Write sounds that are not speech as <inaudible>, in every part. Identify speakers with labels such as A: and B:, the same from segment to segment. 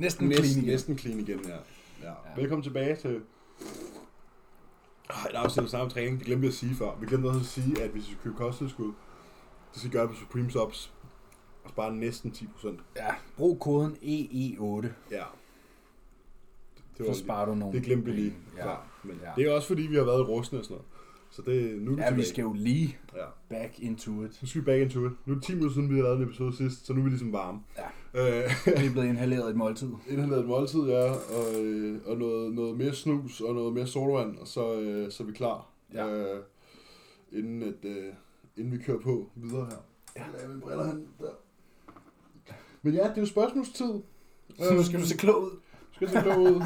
A: Næsten
B: næsten,
A: clean igen.
B: næsten clean igen, ja. ja.
A: Ja.
B: Velkommen tilbage til et afsnit af samme træning. Det glemte jeg at sige før. Vi glemte også at sige, at hvis vi skal købe kosttilskud, så skal vi gøre det på Supreme Subs og spare næsten 10%.
A: Ja, brug koden EE8,
B: Ja. Det,
A: så sparer du nogle
B: det glemte vi lige. Ja. Klar. Men
A: Ja.
B: det er også fordi, vi har været i Rusne og sådan noget. Så det, nu er vi
A: Ja, vi
B: tilbage.
A: skal jo lige
B: Ja.
A: back into it.
B: Nu skal vi back into it. Nu er det 10 minutter siden, vi har lavet en episode sidst, så nu er vi ligesom varme.
A: Ja.
B: Øh,
A: Vi er blevet inhaleret et måltid. <laughs>
B: indhaleret et måltid, ja, og, øh, og noget, noget mere snus og noget mere sodavand, og så, øh, så er vi klar.
A: Ja.
B: Øh, inden, at, øh, inden vi kører på videre her. Ja. Jeg mine briller hen der. Men ja, det er jo spørgsmålstid.
A: Så nu skal du se klog ud.
B: skal se klog ud.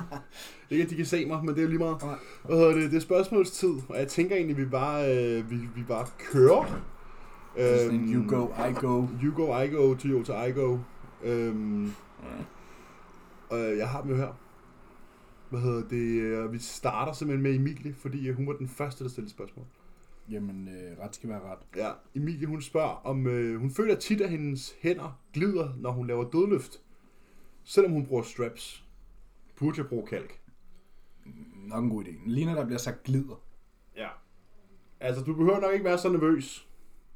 B: Ikke at de kan se mig, men det er lige meget. Hvad hedder det? Det er spørgsmålstid, og jeg tænker egentlig, at vi bare, øh, vi, vi bare kører. Øhm,
A: you go, I go.
B: You go, I go, Toyota, I go. Øhm, og jeg har dem jo her. Hvad hedder det? øh, Vi starter simpelthen med Emilie, fordi øh, hun var den første, der stillede spørgsmål.
A: Jamen, øh, ret skal være ret.
B: Ja, Emilie hun spørger, om øh, hun føler tit, at hendes hænder glider, når hun laver dødløft. Selvom hun bruger straps. Burde jeg bruge kalk?
A: Nok en god idé. Lige når der bliver sagt glider.
B: Ja. Altså, du behøver nok ikke være så nervøs,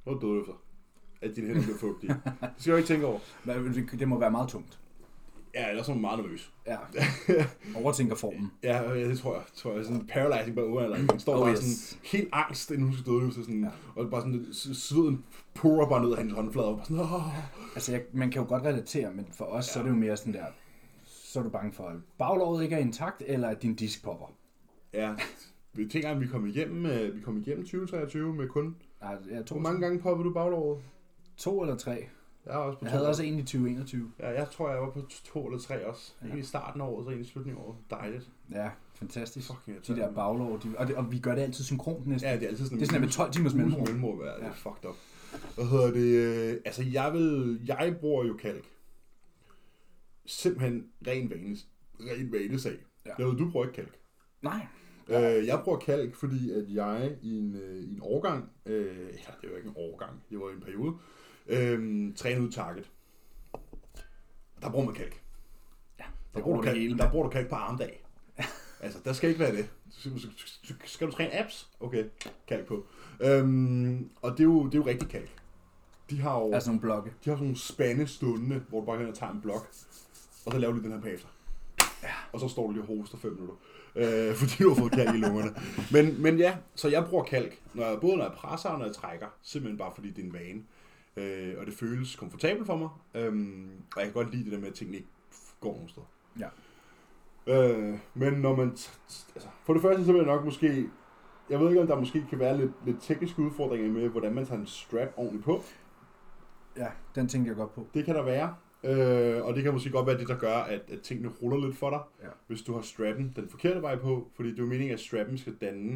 B: når du dødløfter, at dine hænder bliver fugtige. <laughs> Det skal du ikke tænke over.
A: Men det- må være meget tungt.
B: Ja, ellers er man meget nervøs.
A: Ja. <laughs> Overtænker formen.
B: Ja, det tror jeg. Tror jeg. Sådan paralyzing by overanalyzing. Man står
A: Oh,
B: bare
A: yes.
B: sådan helt angst, inden hun skal dødløfte. Sådan,
A: Ja.
B: Og bare sådan, sveden purer bare ned af hendes håndflader. Bare sådan, Åh. <laughs>
A: Altså, jeg, man kan jo godt relatere, men for os, ja. så er det jo mere sådan der, så er du bange for, at baglåret ikke er intakt, eller at din disk popper.
B: Ja, vi tænker, at vi kom igennem, øh, vi kom igennem 2023 med kun...
A: Nej, jeg
B: Hvor
A: tror,
B: mange gange poppede du baglåret?
A: to eller tre.
B: Jeg er også på
A: Jeg
B: to.
A: havde også en i 2021.
B: Ja, jeg tror, jeg var på to eller tre også.
A: Ja.
B: En i starten af året, så en i slutningen af året. Dejligt.
A: Ja, fantastisk.
B: Fucking
A: De der baglår, de, og, det, og vi gør det altid synkront næsten.
B: Ja, det er altid sådan
A: Det er sådan, med 12 timers mellemrum.
B: mellemrum. Ja, det er fucked up. Hvad hedder det? øh, Altså, jeg vil... Jeg bruger jo kalk. Simpelthen ren vanes, ren vanesag.
A: Ja.
B: Ja. Du bruger ikke kalk.
A: Nej.
B: Øh, jeg bruger kalk, fordi at jeg i en, øh, i en årgang, øh, eller det var ikke en årgang, det var en periode, øh, trænede ud target. Der bruger man kalk.
A: Ja,
B: Der
A: bruger
B: bruger, du kalk,
A: hele,
B: der bruger du kalk på armdag. <laughs> altså, der skal ikke være det. Skal, du træne apps? Okay, kalk på. Øhm, og det er, jo, det er jo rigtig kalk. De har jo
A: Altså nogle blokke.
B: de har sådan nogle spande stående, hvor du bare og tager en blok, og så laver du den her bagefter. Ja. Og så står du lige og hoster 5 minutter, øh, fordi du har fået kalk i lungerne. Men, men ja, så jeg bruger kalk, når jeg, både når jeg presser og når jeg trækker, simpelthen bare fordi det er en vane. Øh, og det føles komfortabelt for mig, øhm, og jeg kan godt lide det der med, at tingene ikke går nogen steder.
A: Ja.
B: Øh, men når man... Altså, for det første så vil jeg nok måske... Jeg ved ikke, om der måske kan være lidt, lidt tekniske udfordringer med, hvordan man tager en strap ordentligt på.
A: Ja, den tænkte jeg godt på.
B: Det kan der være. Øh, og det kan måske godt være det, der gør, at, at tingene ruller lidt for dig,
A: Ja.
B: hvis du har strappen den forkerte vej på. Fordi det er jo meningen, at strappen skal danne,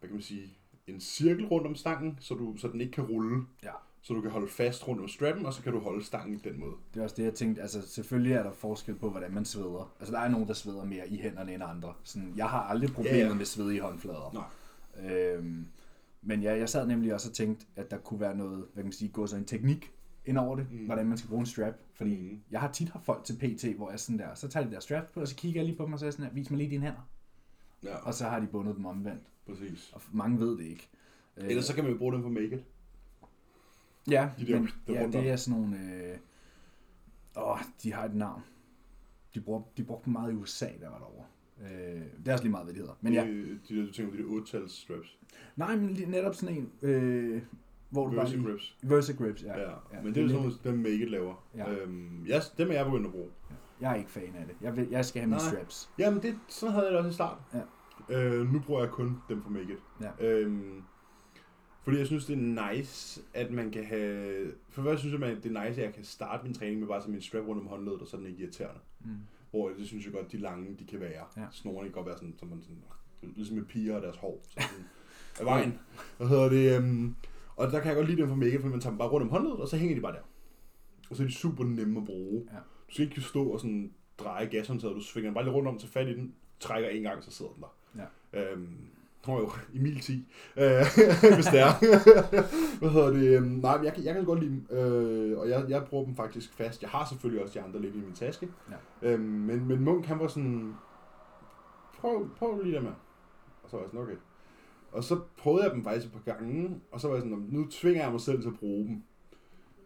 B: hvad kan man sige, en cirkel rundt om stangen, så, du, så den ikke kan rulle.
A: Ja.
B: Så du kan holde fast rundt om strappen, og så kan du holde stangen den måde.
A: Det er også det, jeg tænkte. Altså, selvfølgelig er der forskel på, hvordan man sveder. Altså, der er nogen, der sveder mere i hænderne end andre. Sådan, jeg har aldrig problemet
B: Ja, ja.
A: med svedige håndflader.
B: Nej.
A: Øhm, men ja, jeg sad nemlig også og tænkte, at der kunne være noget, hvad kan man sige, gå så en teknik ind over det, mm. Hvordan man skal bruge en strap. Fordi mm. Jeg har tit haft folk til PT, hvor jeg sådan der, så tager de der straps på, og så kigger jeg lige på dem, og så er sådan her, vis mig lige dine hænder.
B: Ja,
A: Og så har de bundet dem omvendt.
B: præcis.
A: Og mange ved det ikke. Øh,
B: Ellers så kan man jo bruge den for make it.
A: Ja,
B: De der-
A: men,
B: der
A: ja det er sådan nogle... Øh, åh, de har et navn. De bruger, de brugte dem meget i USA, der var derovre. Øh, det er også lige meget, hvad de hedder. Men ja,
B: De, de, du tænker på de der 8 straps.
A: nej, men netop sådan en, øh, hvor du bare
B: Versa
A: lige...
B: grips.
A: Versa grips, ja.
B: Ja,
A: ja,
B: ja, men det er jo
A: lidt-
B: sådan, dem make it laver.
A: Ja.
B: Øhm, jeg, dem er jeg begyndt at bruge.
A: Jeg er ikke fan af det. Jeg, vil, jeg skal have mine
B: Nej.
A: straps.
B: Jamen, det, sådan havde jeg det også i starten.
A: Ja.
B: Øh, nu bruger jeg kun dem for Make It.
A: Ja.
B: Øhm, fordi jeg synes, det er nice, at man kan have... For først synes jeg, at det er nice, at jeg kan starte min træning med bare sådan min strap rundt om håndledet, og så er den ikke irriterende.
A: Mm.
B: Hvor det synes jeg godt, de lange, de kan være.
A: Ja.
B: Snorene kan godt være sådan, som man sådan, ligesom med piger og deres hår. Så sådan, <laughs> af vejen. Hvad hedder det? Øhm, og der kan jeg godt lide dem for Make It, for man tager dem bare rundt om håndledet, og så hænger de bare der. Og så er de super nemme at bruge.
A: Ja.
B: Du skal ikke stå og sådan dreje gashåndtaget, du svinger den bare lige rundt om, tager fat i den, trækker en gang, så sidder den der.
A: Ja.
B: Øhm, Nå jo, <laughs> Emil 10, øh, <laughs> hvis det er. <laughs> Hvad hedder det? øhm, Nej, men jeg, kan- jeg kan godt lide dem, øh, og jeg, jeg bruger dem faktisk fast. Jeg har selvfølgelig også de andre liggende i min taske.
A: Ja.
B: Øhm, men, men Munk, han var sådan, prøv, prøv lige der med. Og så var jeg sådan, okay. Og så prøvede jeg dem faktisk et par gange, og så var jeg sådan, nu tvinger jeg mig selv til at bruge dem.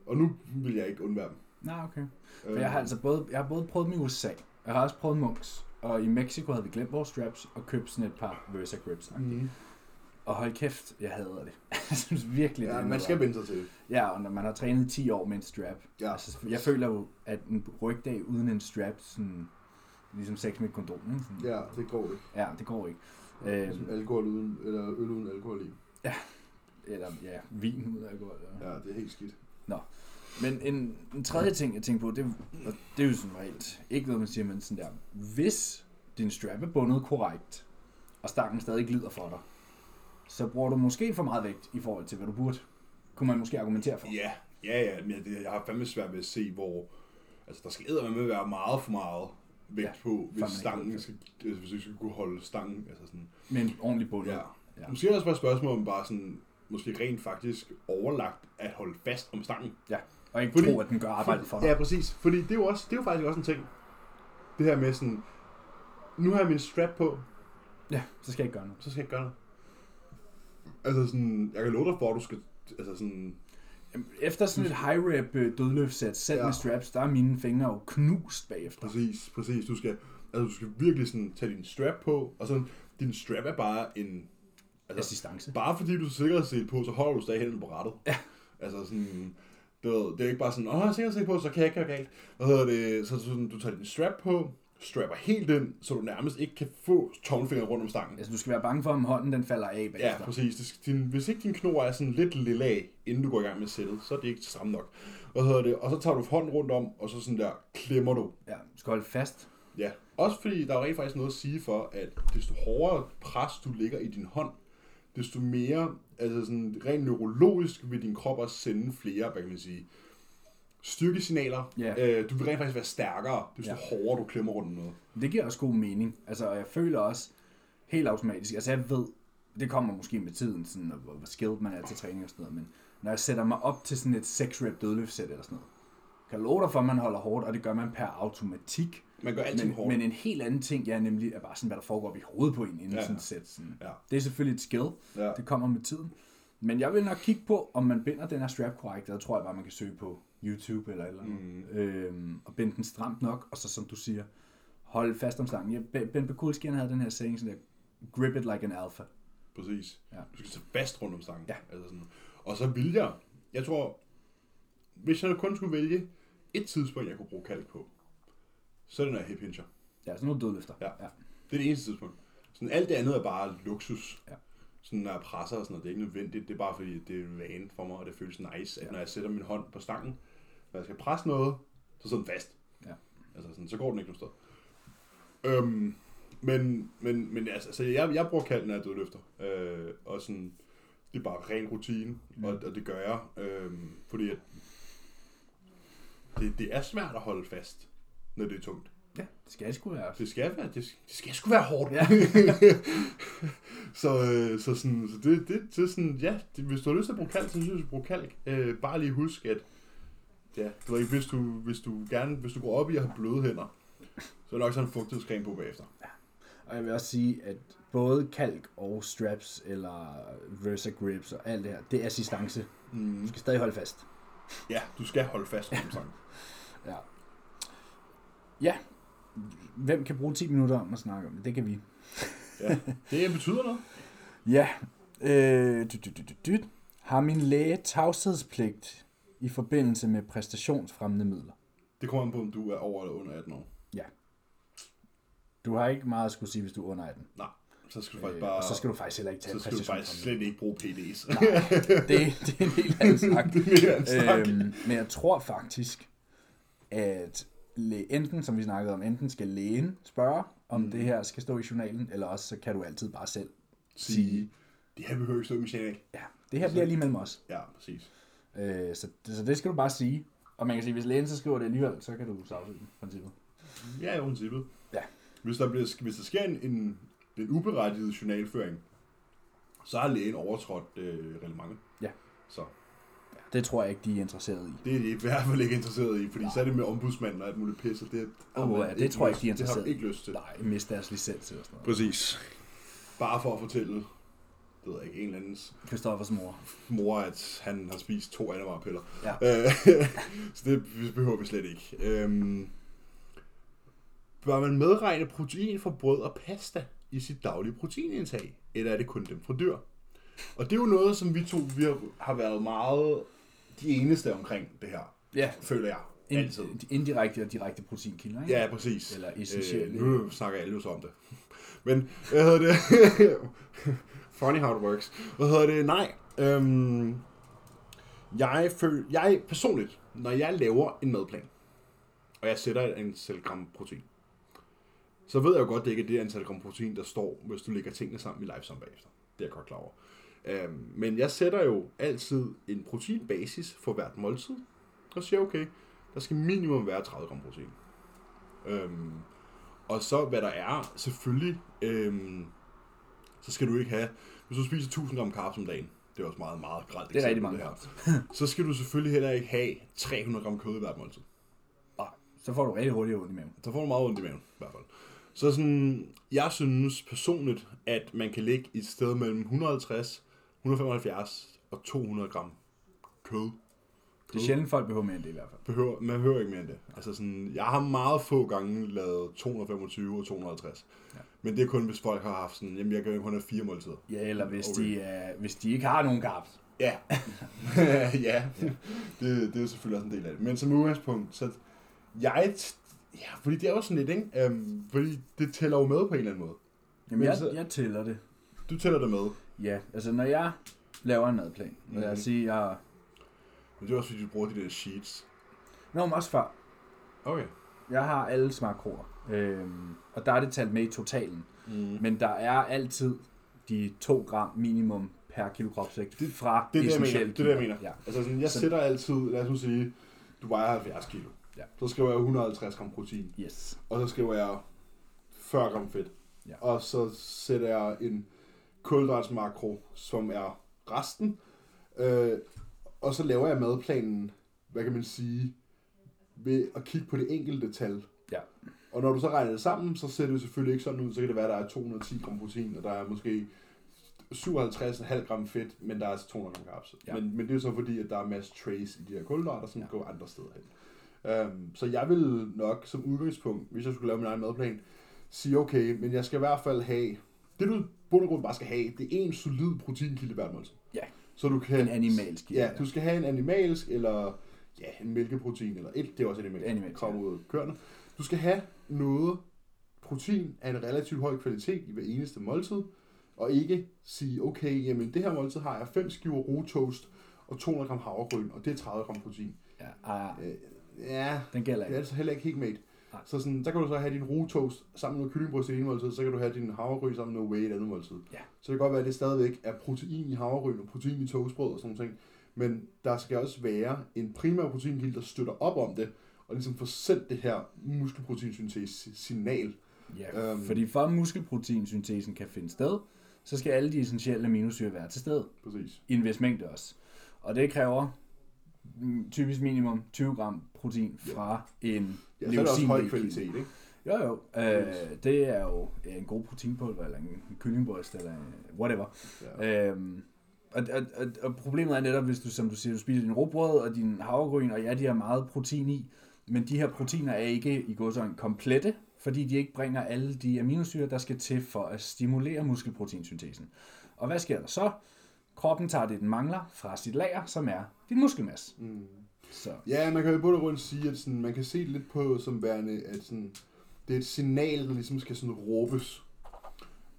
B: Og nu vil jeg ikke undvære dem.
A: Nej, okay. For
B: Øhm,
A: jeg har altså både, jeg har både prøvet dem i USA, jeg har også prøvet Munks, og i Mexico havde vi glemt vores straps og købt sådan et par Versa Grips.
B: Mhm.
A: Og hold kæft, jeg hader det. <laughs> jeg synes virkelig, det
B: Ja,
A: er
B: man skal vende sig til det.
A: Ja, og når man har trænet i 10 år med en strap.
B: Ja.
A: Altså, jeg føler jo, at en rygdag uden en strap, sådan, ligesom sex med et kondom, ikke? Sådan,
B: Ja, det går ikke.
A: ja, det går ikke.
B: Ligesom
A: Øh,
B: alkohol uden, eller øl uden alkohol i.
A: eller ja, vin ud af alkohol. Ja.
B: Ja, det er helt skidt.
A: Men en, en tredje ting, jeg tænker på, det, og det er jo sådan reelt ikke noget, man siger, men sådan der, hvis din strap er bundet korrekt, og stangen stadig glider for dig, så bruger du måske for meget vægt i forhold til, hvad du burde. Kunne man måske argumentere for.
B: Ja, ja, ja, men jeg, jeg har fandme svært ved at se, hvor... Altså, der skal med være meget for meget vægt
A: Ja,
B: ja, på, hvis
A: ikke
B: stangen skal, altså, hvis du skal kunne holde stangen. Altså sådan,
A: Med en ordentlig bund.
B: ja.
A: Ja.
B: ja. Måske er der også bare et spørgsmål om bare sådan, måske rent faktisk overlagt at holde fast om stangen.
A: Og ikke
B: Fordi-
A: tro, at den gør arbejdet for dig.
B: Ja, præcis. Fordi det er jo, også, det er jo faktisk også en ting. Det her med sådan, nu har jeg min strap på,
A: Ja, så skal jeg ikke gøre noget.
B: så skal jeg ikke gøre noget. Altså sådan, jeg kan love dig for, at du skal, altså sådan,
A: Efter sådan et high rep øh, dødløftssæt, selv
B: Ja.
A: med straps, der er mine fingre jo knust bagefter.
B: Præcis, præcis. Du skal, altså, du skal virkelig sådan tage din strap på, og sådan, din strap er bare en... Altså,
A: Assistance.
B: bare fordi du har sikkerhedssel på, så holder du stadig hænden på rattet.
A: Ja.
B: Altså sådan, du ved, det er ikke bare sådan, åh, jeg har sikkerhedssel på, så kan jeg ikke gøre galt. Hvad hedder det? Så sådan, du tager din strap på, strapper helt ind, så du nærmest ikke kan få tommelfingeren rundt om stangen.
A: Altså, du skal være bange for, om hånden den falder af
B: Ja,
A: bagefter.
B: præcis. Det, skal- din, hvis ikke din knor er sådan lidt lille af, inden du går i gang med sættet, så er det ikke stramt nok. Hvad hedder det? Og så tager du hånden rundt om, og så sådan der klemmer du
A: Ja, du skal holde fast.
B: Ja, også fordi der er rent faktisk noget at sige for, at desto hårdere pres du lægger i din hånd, desto mere, altså sådan rent neurologisk vil din krop også sende flere, hvad kan man sige, styrkesignaler.
A: Ja.
B: Øh, du vil rent faktisk være stærkere, desto
A: Ja.
B: ja. hårdere du klemmer rundt om noget.
A: Det giver også god mening. Altså, og jeg føler også helt automatisk, altså jeg ved, det kommer måske med tiden, sådan, og hvor hvor skilled man er til træning og sådan noget, men når jeg sætter mig op til sådan et 6 rep dødløftsæt eller sådan noget, kan jeg love dig for, at man holder hårdt, og det gør man per automatik.
B: Man gør alting
A: Men,
B: hårdt.
A: men en helt anden ting, ja, nemlig er bare sådan, hvad der foregår i hovedet på en inden
B: Ja.
A: sådan et sæt. Sådan.
B: Ja.
A: Det er selvfølgelig et skill,
B: Ja.
A: det kommer med tiden. Men jeg vil nok kigge på, om man binder den her strap korrekt, der tror jeg bare, man kan søge på YouTube eller et eller andet. Mm. Øhm, og binde den stramt nok, og så som du siger, holde fast om stangen. Ja, Ben Bekulski, han havde den her saying sådan der, grip it like an alpha.
B: Præcis.
A: Ja.
B: Du skal tage fast rundt om stangen.
A: Ja.
B: Altså sådan. Og så vil jeg, jeg tror, hvis jeg kun skulle vælge et tidspunkt, jeg kunne bruge kalk på, så er det, når jeg hip hincher.
A: Ja, sådan nogle dødløfter.
B: Ja.
A: ja.
B: Det er det eneste tidspunkt. Sådan alt det andet er bare luksus.
A: Ja.
B: Sådan når jeg presser og sådan noget, det er ikke nødvendigt. Det er bare fordi, det er en vane for mig, og det føles nice, at
A: Ja.
B: når jeg sætter min hånd på stangen, når jeg skal presse noget, så sidder den fast.
A: Ja.
B: Altså sådan, så går den ikke nogen sted. Øhm, men, men, men altså, altså jeg, jeg bruger kalden, når jeg dødløfter. Øh, og sådan, det er bare ren rutine,
A: Mm.
B: og, og det gør jeg, øh, fordi at det, det er svært at holde fast, når det er tungt.
A: ja, det skal sgu være.
B: Det skal være, det, det skal sgu være hårdt.
A: Ja. <laughs>
B: så, øh, så, sådan, så det, det, det sådan, ja, det, hvis du har lyst til at bruge kalk, så synes jeg, du skal bruge kalk. Øh, bare lige husk, at ja, du ved ikke, hvis du, hvis du gerne, hvis du går op i at have bløde hænder, så er det nok sådan en fugtighedscreme på bagefter.
A: Og jeg vil også sige, at både kalk og straps, eller Versa grips og alt det her, det er assistance.
B: Mm.
A: Du skal stadig holde fast.
B: Ja, du skal holde fast om sangen. <laughs>
A: Ja. Ja. Hvem kan bruge 10 minutter om at snakke om det? Det kan vi.
B: Ja. Det betyder noget. <laughs>
A: Ja. Øh, dyt, dyt, dyt, dyt. Har min læge tavshedspligt i forbindelse med præstationsfremmende midler?
B: Det kommer an på, om du er over eller under 18 år.
A: Du har ikke meget at skulle sige, hvis du er under 18.
B: Nej, så skal du faktisk
A: Øh,
B: bare...
A: og så skal du faktisk heller ikke tage
B: så skal du faktisk slet ikke bruge PD's. <laughs>
A: det, det er en helt anden <laughs> snak.
B: det er mere en snak.
A: øhm, men jeg tror faktisk, at læ- enten, som vi snakkede om, enten skal lægen spørge, om mm. det her skal stå i journalen, eller også så kan du altid bare selv
B: sige, det her behøver ikke stå i min journal.
A: ja, det her bliver lige mellem os.
B: Ja, præcis.
A: Øh, så, så det skal du bare sige. Og man kan sige, hvis lægen så skriver det alligevel, så kan du sagsøge den, princippet.
B: Ja, i princippet.
A: Ja.
B: Hvis der, bliver, hvis der sker en, en, en uberettiget journalføring, så har lægen overtrådt øh, reglementet.
A: Ja.
B: Så
A: Det tror jeg ikke, de er interesseret i.
B: det er de i hvert fald ikke interesseret i, fordi så er det med ombudsmanden og alt muligt pisse. Det, man
A: ja, det tror jeg ikke, de er
B: Det har
A: interesseret
B: ikke lyst til.
A: Nej, miste deres licens eller sådan noget.
B: Præcis. Bare for at fortælle, det ved jeg ikke, en eller andens
A: Christoffers mor.
B: mor, at han har spist to animalpiller.
A: Ja. <laughs>
B: Så det behøver vi slet ikke. Øhm, bør man medregne protein fra brød og pasta i sit daglige proteinindtag, eller er det kun dem fra dyr? Og det er jo noget, som vi to vi har, været meget de eneste omkring det her,
A: Ja,
B: føler jeg. Altid.
A: ind, indirekte og direkte proteinkilder, ikke?
B: Ja, præcis.
A: Eller essentielle.
B: Øh, nu snakker alle jo så om det. Men, hvad hedder det? <laughs> Funny how it works. Hvad hedder det? Nej. Øhm, jeg, føl, jeg personligt, når jeg laver en madplan, og jeg sætter en antal gram protein, så ved jeg jo godt, det ikke er det antal gram protein, der står, hvis du lægger tingene sammen i live bagefter. Det er jeg godt klar over. Øhm, men jeg sætter jo altid en proteinbasis for hvert måltid, og siger, okay, der skal minimum være 30 gram protein. Øhm, og så hvad der er, selvfølgelig, øhm, så skal du ikke have, hvis du spiser 1000 gram carbs om dagen, det er også meget, meget gralt
A: Det er rigtig mange
B: det her, så skal du selvfølgelig heller ikke have 300 gram kød i hvert måltid.
A: Nej, så får du rigtig hurtigt ondt i maven.
B: Så får du meget ondt i maven, i hvert fald. Så sådan, jeg synes personligt, at man kan ligge et sted mellem 150, 175 og 200 gram kød.
A: Det er sjældent, folk behøver mere end det i hvert fald.
B: Behøver, man behøver ikke mere end det. Altså sådan, jeg har meget få gange lavet 225 og 250.
A: Ja.
B: Men det er kun, hvis folk har haft sådan, jamen jeg kan kun have fire måltider.
A: Ja, eller hvis,
B: Okay.
A: de, er, hvis de ikke har nogen carbs.
B: Ja. <laughs> ja, det, det er selvfølgelig også en del af det. Men som udgangspunkt, så jeg, ja, fordi det er jo sådan lidt, ikke? Um, fordi det tæller jo med på en eller anden måde.
A: Jamen,
B: Men
A: jeg,
B: så-
A: jeg tæller det.
B: Du tæller det med.
A: Ja, altså når jeg laver en madplan, mm. lad os sige, jeg...
B: Men det er også fordi, du bruger de der sheets.
A: Nå, men også før.
B: Okay.
A: Jeg har alle makroer, øhm, og der er det talt med i totalen.
B: Mm.
A: Men der er altid de 2 gram minimum per kilo kropsvægt
B: Det-
A: fra
B: Det det, jeg mener. Det er det, jeg mener.
A: Ja.
B: Altså sådan, jeg
A: Så-
B: sætter altid, lad os nu sige, du vejer 70 kilo.
A: Ja.
B: Så skriver jeg 150 gram protein.
A: Yes.
B: Og så skriver jeg 40 gram fedt.
A: Ja.
B: Og så sætter jeg en kulhydratsmakro, som er resten. Øh, og så laver jeg madplanen, hvad kan man sige, ved at kigge på det enkelte tal.
A: Ja.
B: Og når du så regner det sammen, så ser det jo selvfølgelig ikke sådan ud. Så kan det være, at der er 210 gram protein, og der er måske 57,5 gram fedt, men der er altså 200 gram carbs.
A: Ja.
B: Men, men det er så fordi, at der er masse trace i de her kulhydrater, som
A: Ja.
B: går andre steder hen. Um, så jeg vil nok som udgangspunkt, hvis jeg skulle lave min egen madplan, sige, okay, men jeg skal i hvert fald have, det du bund og grund bare skal have, det er en solid proteinkilde hvert måltid.
A: Ja.
B: Så du kan...
A: En animalsk
B: Ja, du skal have en animalsk, eller ja, en mælkeprotein, eller et, det er også animalsk,
A: Animalsk,
B: kommer
A: ja.
B: ud af køerne. Du skal have noget protein af en relativt høj kvalitet i hver eneste måltid, og ikke sige, okay, jamen det her måltid har jeg 5 skiver rotoast og 200 gram havregryn, og det er 30 gram protein.
A: Ja, ah,
B: Øh, ja,
A: den gælder
B: det er
A: ikke.
B: altså heller ikke helt made.
A: Nej.
B: Så sådan, der kan du så have din rotoast sammen med noget kyllingbryst i ene måltid, så kan du have din havregryn sammen med noget whey i det andet måltid.
A: Ja.
B: Så det kan godt være, at det stadigvæk er protein i havregryn og protein i toastbrød og sådan noget. Men der skal også være en primær proteinkilde, der støtter op om det, og ligesom får sendt det her muskelproteinsyntese-signal.
A: Ja,
B: Øhm.
A: fordi for at muskelproteinsyntesen kan finde sted, så skal alle de essentielle aminosyre være til stede.
B: Præcis.
A: i en vis mængde også. Og det kræver typisk minimum 20 gram protein fra en
B: Ja, så er det også høj kvalitet, ikke?
A: Jo, jo. Øh, det er jo en god proteinpulver, eller en kyllingbryst, eller whatever.
B: Ja.
A: Øhm, og, og, og, og problemet er netop, hvis du, som du siger, du spiser din råbrød og din havregryn, og ja, de har meget protein i, men de her proteiner er ikke i godsøjne komplette, fordi de ikke bringer alle de aminosyre, der skal til for at stimulere muskelproteinsyntesen. Og hvad sker der så? Kroppen tager det, den mangler, fra sit lager, som er din muskelmasse.
B: Mm.
A: Så
B: Ja, man kan jo i bund og grund sige, at sådan, man kan se det lidt på som værende, at sådan, det er et signal, der ligesom skal sådan råbes.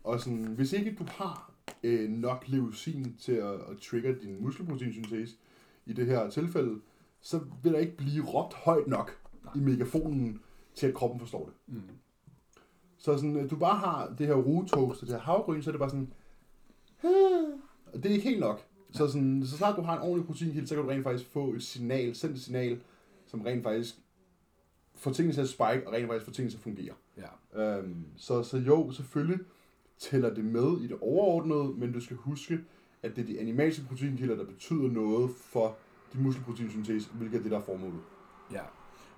B: Og sådan, hvis ikke du har øh, nok leucin til at, at trigger din muskelproteinsyntese i det her tilfælde, så vil der ikke blive råbt højt nok i megafonen til, at kroppen forstår det.
A: mm.
B: Så sådan, du bare har det her rugetoast og det her havregryn, så er det bare sådan. Og det er ikke helt nok. Så, sådan, så snart du har en ordentlig proteinkilde, så kan du rent faktisk få et signal, sendt et signal, som rent faktisk får tingene til at spike, og rent faktisk får tingene til at fungere.
A: ja.
B: Øhm, så, så jo, selvfølgelig, tæller det med i det overordnede, men du skal huske, at det er de animalske proteinkilder, der betyder noget for de muskelproteinsyntese, hvilket er det, der er formålet.
A: Ja.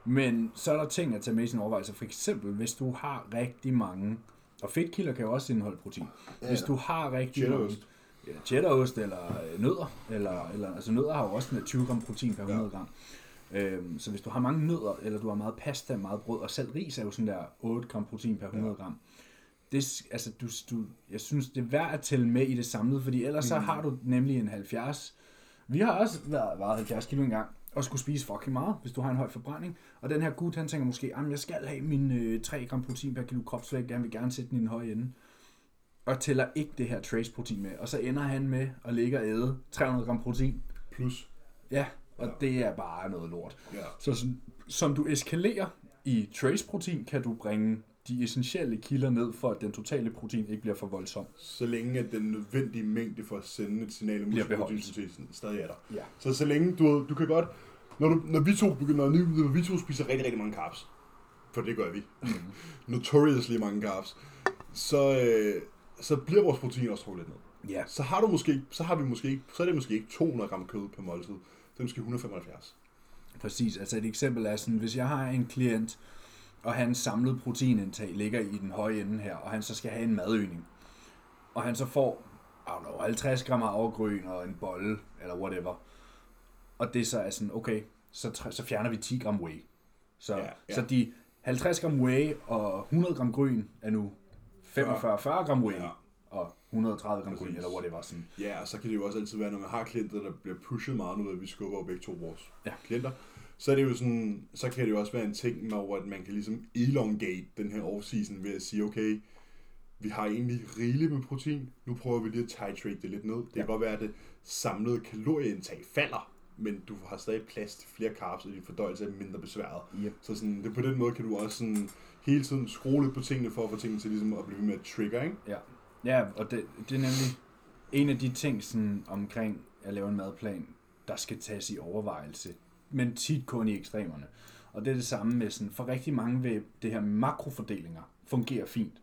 A: Men så er der ting at tage med i sin overvejelse. For eksempel, hvis du har rigtig mange, og fedtkilder kan jo også indeholde protein.
B: Ja,
A: Hvis du har rigtig
B: Cheddarost.
A: mange, ja, cheddarost eller øh, nødder, eller, eller, altså nødder har jo også 20 gram protein per 100 gram. Øhm, så hvis du har mange nødder, eller du har meget pasta, meget brød, og selv ris er jo sådan der 8 gram protein per 100 gram. Det, altså, du, du, jeg synes, det er værd at tælle med i det samlede, fordi ellers så har du nemlig en 70. Vi har også været, været 70 kilo engang, og skulle spise fucking meget, hvis du har en høj forbrænding. Og den her gut, han tænker måske, at jeg skal have min øh, 3 gram protein per kilo kropsvægt, jeg vil gerne sætte den i den høje ende. Og tæller ikke det her trace protein med. Og så ender han med at ligge og æde 300 gram protein.
B: Plus.
A: Ja, og
B: Ja.
A: det er bare noget lort.
B: Ja.
A: Så som, som du eskalerer i trace protein, kan du bringe de essentielle kilder ned, for at den totale protein ikke bliver for voldsom.
B: Så længe at den nødvendige mængde for at sende et signal om muskelproteinsyntesen stadig er der.
A: Ja.
B: Så så længe, du, du kan godt, når, du, når, vi to begynder, når vi to spiser rigtig, rigtig mange carbs, for det gør vi,
A: Mm. <laughs>
B: notoriously mange carbs, så, øh, så bliver vores protein også trukket lidt ned.
A: Ja,
B: Så har, du måske, så har vi måske ikke, så er det måske ikke 200 gram kød per måltid, det er måske 175.
A: præcis. Altså et eksempel er sådan, hvis jeg har en klient, og hans samlede proteinindtag ligger i den høje ende her, og han så skal have en madøgning, og han så får know, 50 gram afgrøn og en bolle, eller whatever, og det så er sådan, okay, så, så fjerner vi 10 gram whey. Så,
B: ja.
A: ja. så de 50 gram whey og 100 gram gryn er nu 45-40 gram whey,
B: Ja.
A: og 130 gram gryn,
B: Præcis.
A: eller whatever. Sådan.
B: Ja, og så kan det jo også altid være, når man har klienter, der bliver pushet meget nu, at vi skubber jo begge to vores
A: Ja.
B: klienter, så er det jo sådan, så kan det jo også være en ting med, over, at man kan ligesom elongate den her off-season ved at sige, okay, vi har egentlig rigeligt med protein, nu prøver vi lige at titrate det lidt ned. Det kan
A: Ja.
B: godt være, at det samlede kalorieindtag falder, men du har stadig plads til flere carbs, og din fordøjelse er mindre besværet.
A: Yep.
B: Så sådan, det, på den måde kan du også sådan, hele tiden skrue lidt på tingene, for at få tingene til ligesom at blive med at trigger, ikke?
A: Ja, ja og det, det er nemlig en af de ting sådan, omkring at lave en madplan, der skal tages i overvejelse, men tit kun i ekstremerne. Og det er det samme med sådan, for rigtig mange vil det her makrofordelinger fungere fint.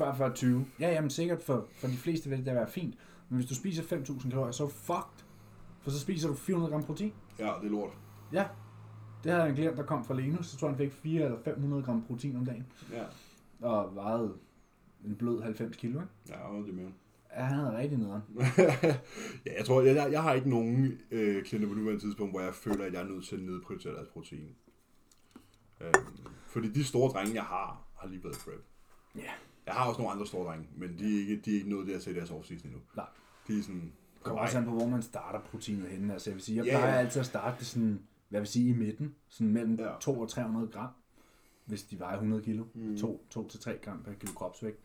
A: 40-40-20, ja, jamen sikkert for, for de fleste vil det da være fint, men hvis du spiser 5.000 kalorier, så er du fucked. For så spiser du 400 gram protein.
B: Ja, det er lort.
A: Ja, det havde en klient, der kom fra Lenus, så tror han fik 4 eller 500 gram protein om dagen,
B: Ja,
A: og vejede en blød 90 kilo, ikke?
B: ja, er det med?
A: Ja, han havde rigtig nederen. <laughs>
B: ja, jeg tror, jeg, jeg, jeg har ikke nogen øh, klienter på nuværende tidspunkt, hvor jeg føler, at jeg er nødt til at nedprioritere deres protein. Øhm, fordi de store drenge, jeg har, har lige været prep.
A: Ja.
B: Jeg har også nogle andre store drenge, men de er ikke, de er ikke nået der til deres offseason endnu.
A: Nej.
B: De er sådan...
A: Kommer også an på, hvor man starter proteinet henne. Altså, jeg vil sige, jeg
B: Ja,
A: plejer altid at starte det sådan, hvad vil sige, i midten. Sådan mellem
B: Ja.
A: ja. 2 og 300 gram, hvis de vejer 100 kilo.
B: Mm.
A: Mm. 2, 2 til 3 gram per kilo kropsvægt.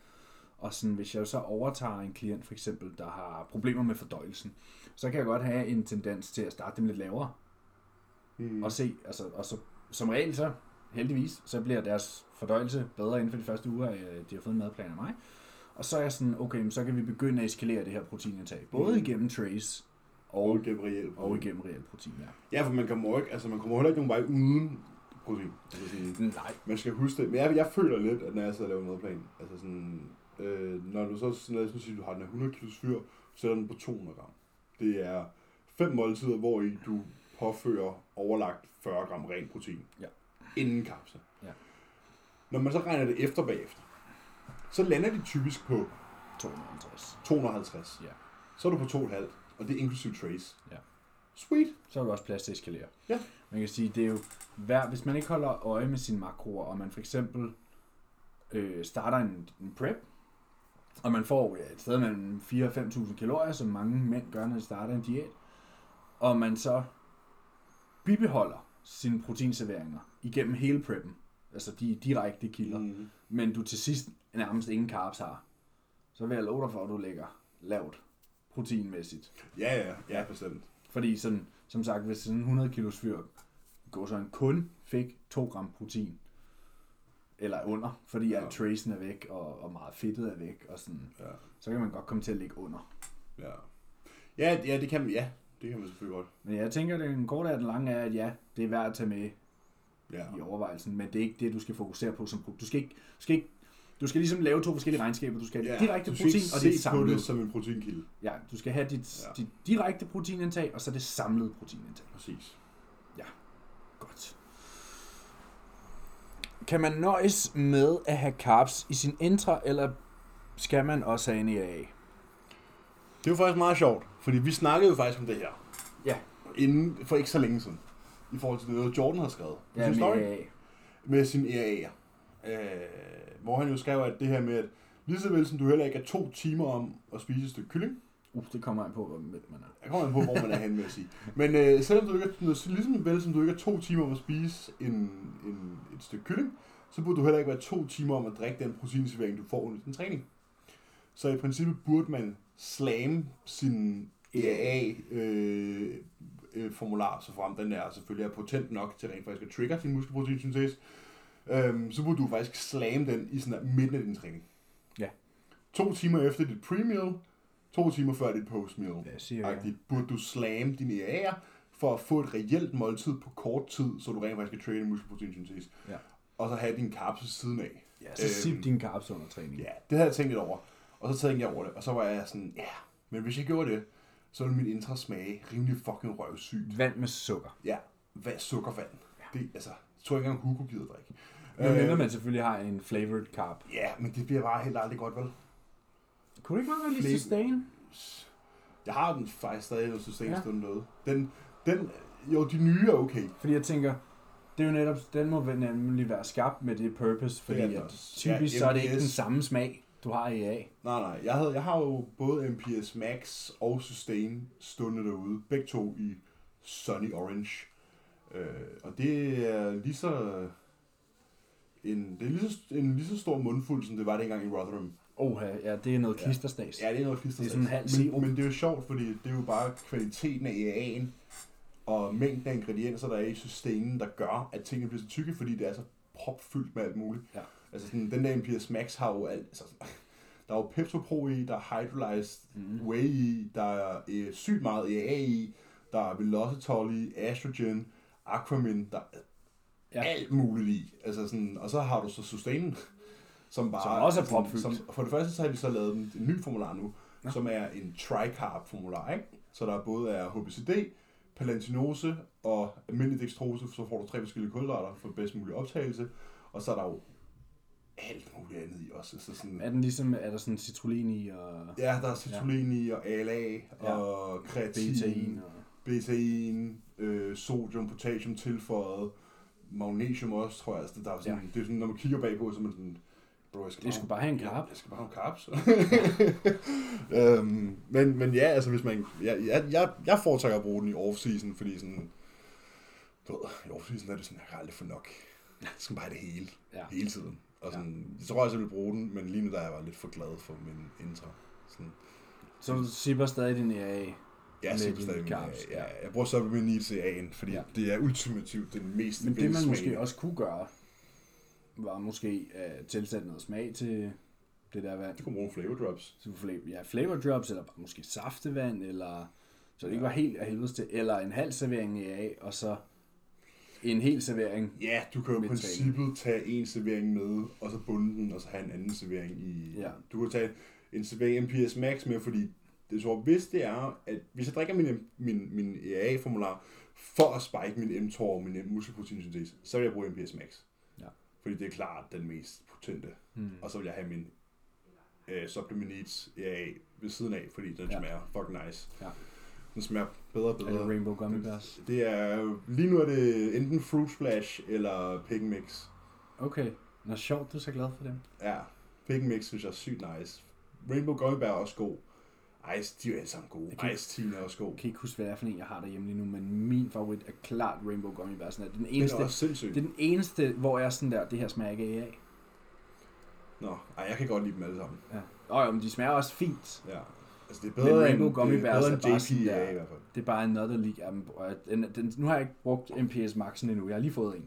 A: Og sådan, hvis jeg så overtager en klient, for eksempel, der har problemer med fordøjelsen, så kan jeg godt have en tendens til at starte dem lidt lavere.
B: Mm.
A: Og se, altså, og så, som regel så, heldigvis, så bliver deres fordøjelse bedre inden for de første uger, øh, de har fået en madplan af mig. Og så er jeg sådan, okay, så kan vi begynde at eskalere det her proteinindtag. Både
B: Mm.
A: igennem trace
B: og igennem reelt.
A: og igennem reelt protein, ja.
B: Ja, for man kommer ikke, altså man kommer heller ikke nogen vej uden protein. Altså sådan,
A: Nej.
B: Man skal huske det. Men jeg, jeg føler lidt, at når jeg sidder og laver madplan, altså sådan, øh, når du så, sådan, lad os nu sige, du har den her 100 kg fyr, så sætter den på 200 gram. Det er fem måltider, hvor i du påfører overlagt 40 gram ren protein.
A: Ja.
B: Inden kapsel.
A: Ja.
B: Når man så regner det efter bagefter, så lander de typisk på
A: 250.
B: 250.
A: Ja.
B: Så er du på 2,5, og det er inklusiv trace.
A: Ja.
B: Sweet.
A: Så er der også plads til at eskalere.
B: Ja.
A: Man kan sige, det er jo værd, hvis man ikke holder øje med sine makroer, og man for eksempel øh, starter en, en prep, og man får ja, et sted mellem 4.000 og 5.000 kalorier, som mange mænd gør, når de starter en diæt, og man så bibeholder sine proteinserveringer igennem hele preppen, altså de direkte kilder, mm. Men du til sidst nærmest ingen carbs har, så vil jeg love dig for, at du lægger lavt proteinmæssigt.
B: Ja, ja, ja, bestemt.
A: Fordi sådan, som sagt, hvis sådan en 100 kilos fyr går så en kun fik 2 gram protein, eller under, fordi
B: Ja.
A: alt tracen er væk, og, og meget fedtet er væk, og sådan,
B: Ja.
A: så kan man godt komme til at ligge under.
B: Ja. Ja, ja, det kan man, ja, det kan man selvfølgelig godt.
A: Men jeg tænker, at den korte af den lange er, at ja, det er værd at tage med
B: Ja.
A: i overvejelsen, men det er ikke det, du skal fokusere på som. Du skal ikke, du skal ikke Du skal ligesom lave to forskellige regnskaber. Du skal have
B: Ja,
A: direkte
B: du skal
A: protein og
B: på
A: samlede.
B: det som en proteinkilde.
A: Ja, du skal have dit,
B: Ja.
A: ja. dit direkte proteinindtag, og så det samlede proteinindtag.
B: Præcis.
A: Godt. Kan man nøjes med at have carbs i sin intra, eller skal man også have en EAA?
B: Det er jo faktisk meget sjovt, fordi vi snakkede jo faktisk om det her.
A: Ja.
B: Inden, for ikke så længe siden. I forhold til noget, Jordan har skrevet.
A: Ja, med. EAA.
B: med sin EA'er. Øh, hvor han jo skrev, at det her med, at lige så vel som du heller ikke er to timer om at spise et stykke kylling,
A: Uh, det kommer an på, hvor mæt man er.
B: jeg kommer an på, hvor man er henne med at sige. Men øh, selvom du ikke er, ligesom vel som du ikke er to timer om at spise en, en, et stykke kylling, så burde du heller ikke være to timer om at drikke den proteinservering, du får under din træning. Så i princippet burde man slamme sin EAA-formular, øh, øh, formular, så frem den er selvfølgelig er potent nok til rent faktisk at trigge din muskelproteinsyntese, øhm, så burde du faktisk slamme den i sådan midten af din træning.
A: Ja.
B: To timer efter dit pre-meal, to timer før dit post-meal.
A: Ja, cirka.
B: Agtigt, burde du slamme dine EA'er for at få et reelt måltid på kort tid, så du rent faktisk kan trade muskelproteinsyntese.
A: Ja.
B: Og så have din carbs ved siden af.
A: Ja, så
B: Øhm,
A: sip din carbs under træning.
B: Ja, det havde jeg tænkt lidt over. Og så tænkte jeg over det, og så var jeg sådan, ja, men hvis jeg gjorde det, så ville mit intra smage rimelig fucking røvsygt.
A: Vand med sukker.
B: Ja, hvad sukkervand? Ja. Det, altså, jeg tror ikke engang Hugo gider drikke.
A: Men mindre
B: Øh,
A: man selvfølgelig har en flavored carb.
B: Ja, men det bliver bare helt aldrig godt, vel?
A: Kunne det ikke bare være lige sustain?
B: Jeg har den faktisk stadig noget systemstund
A: Ja.
B: noget. Den, den, jo, de nye er okay.
A: Fordi jeg tænker, det er jo netop, den må nemlig være skabt med det purpose, fordi
B: Det
A: at typisk
B: Ja,
A: så er det ikke den samme smag, du har i A.
B: Nej, nej. Jeg, havde, jeg har jo både MPS Max og Sustain stående derude. Begge to i Sunny Orange. Øh, og det er lige så... En, det er lige så, en lige så stor mundfuld, som det var dengang i Rotherham.
A: Oha, ja, det er noget
B: Ja.
A: klisterstas.
B: Ja, det er noget klister.
A: Det er sådan en halv
B: men, men det er jo sjovt, fordi det er jo bare kvaliteten af EA'en og mængden af ingredienser, der er i systemen, der gør, at tingene bliver så tykke, fordi det er så propfyldt med alt muligt.
A: Ja.
B: Altså sådan, den der MPS Max har jo alt, altså, der er jo Pepto Pro i, der er Hydrolyzed
A: Mm.
B: Whey i, der er øh, sygt meget EAA i, der er Velocitol i, Astrogen, Aquamin, der er
A: Ja.
B: ja. alt muligt i. Altså sådan, og så har du så Sustain, som bare...
A: Som også er propfyldt.
B: Som, for det første så har de så lavet en, en ny formular nu,
A: Ja.
B: ja. som er en tricarb formular, ikke? Så der både er HBCD, palantinose og almindelig dextrose, så får du tre forskellige kulhydrater for bedst mulig optagelse. Og så er der jo alt muligt andet i også. Så sådan,
A: Er den ligesom, er der sådan citrullin i og
B: Ja, der er citrullin i, og ALA,
A: Ja.
B: og kreatin,
A: betain og...
B: betain, øh, sodium, potassium tilføjet, magnesium også, tror jeg. Altså, der er sådan,
A: Ja.
B: ja. Det er sådan, når man kigger bagpå, så er man sådan, bro, jeg skal
A: Det skulle bare have en carb.
B: Ja, jeg skal bare have en carbs. <laughs> øhm, men, men ja, altså hvis man, jeg, jeg, jeg, jeg foretrækker at bruge den i off-season, fordi sådan, du ved, i off-season er det sådan, jeg kan aldrig få nok. Jeg skal bare have det hele,
A: Ja.
B: hele tiden. Og sådan, jeg tror også, jeg vil bruge den, men lige nu der er jeg bare lidt for glad for min intra. Sådan,
A: Så du sipper stadig din EA.
B: Ja, min,
A: carbs,
B: ja,
A: ja.
B: jeg bruger supplement needs i A'en, fordi
A: Ja.
B: det er ultimativt den mest
A: Men det man måske
B: velsmagende.
A: også kunne gøre, var måske at tilsætte noget smag til det der vand.
B: Du kan bruge flavor drops.
A: Så fla- ja, flavor drops, eller bare måske saftevand, eller så det ikke
B: Ja.
A: var helt af helvedes til, eller en halv servering i A, og så en hel servering.
B: Ja, du kan jo i princippet tage en servering med, og så bunde den, og så have en anden servering i...
A: Ja.
B: Du kan tage en servering MPS Max med, fordi det tror, hvis det er, at hvis jeg drikker min, min, min EAA-formular for at spike min mTOR og min muskelproteinsyntese, så vil jeg bruge MPS Max.
A: Ja.
B: Fordi det er klart den mest potente.
A: Hmm.
B: Og så vil jeg have min øh, Supplement Needs EAA ved siden af, fordi den
A: Ja.
B: smager fucking nice.
A: Ja.
B: Den smager bedre og
A: Er
B: bedre.
A: det Rainbow Gummy Bears?
B: Det er, lige nu er det enten Fruit Splash eller Pig Mix.
A: Okay. Nå, sjovt, du er så glad for dem.
B: Ja, Pig Mix synes jeg er sygt nice. Rainbow Gummy Bear er også god. Ice, de er jo alle sammen gode.
A: Kan-
B: Ice Teen er også god.
A: Jeg kan ikke huske, hvad det er for en, jeg har derhjemme lige nu, men min favorit er klart Rainbow Gummy Bears. Den er den
B: Den
A: eneste,
B: er også
A: det er den eneste, hvor jeg er sådan der, det her smager ikke af.
B: Nå, ej, jeg kan godt lide dem alle sammen.
A: Ja. Og jo, men de smager også fint.
B: Ja. Altså, det er
A: Men
B: bedre
A: Rainbow
B: end,
A: Gummy Bears er
B: end
A: bare sådan der-
B: i hvert fald.
A: Det er bare another league og Den, den, nu har jeg ikke brugt MPS Maxen endnu. Jeg har lige fået en.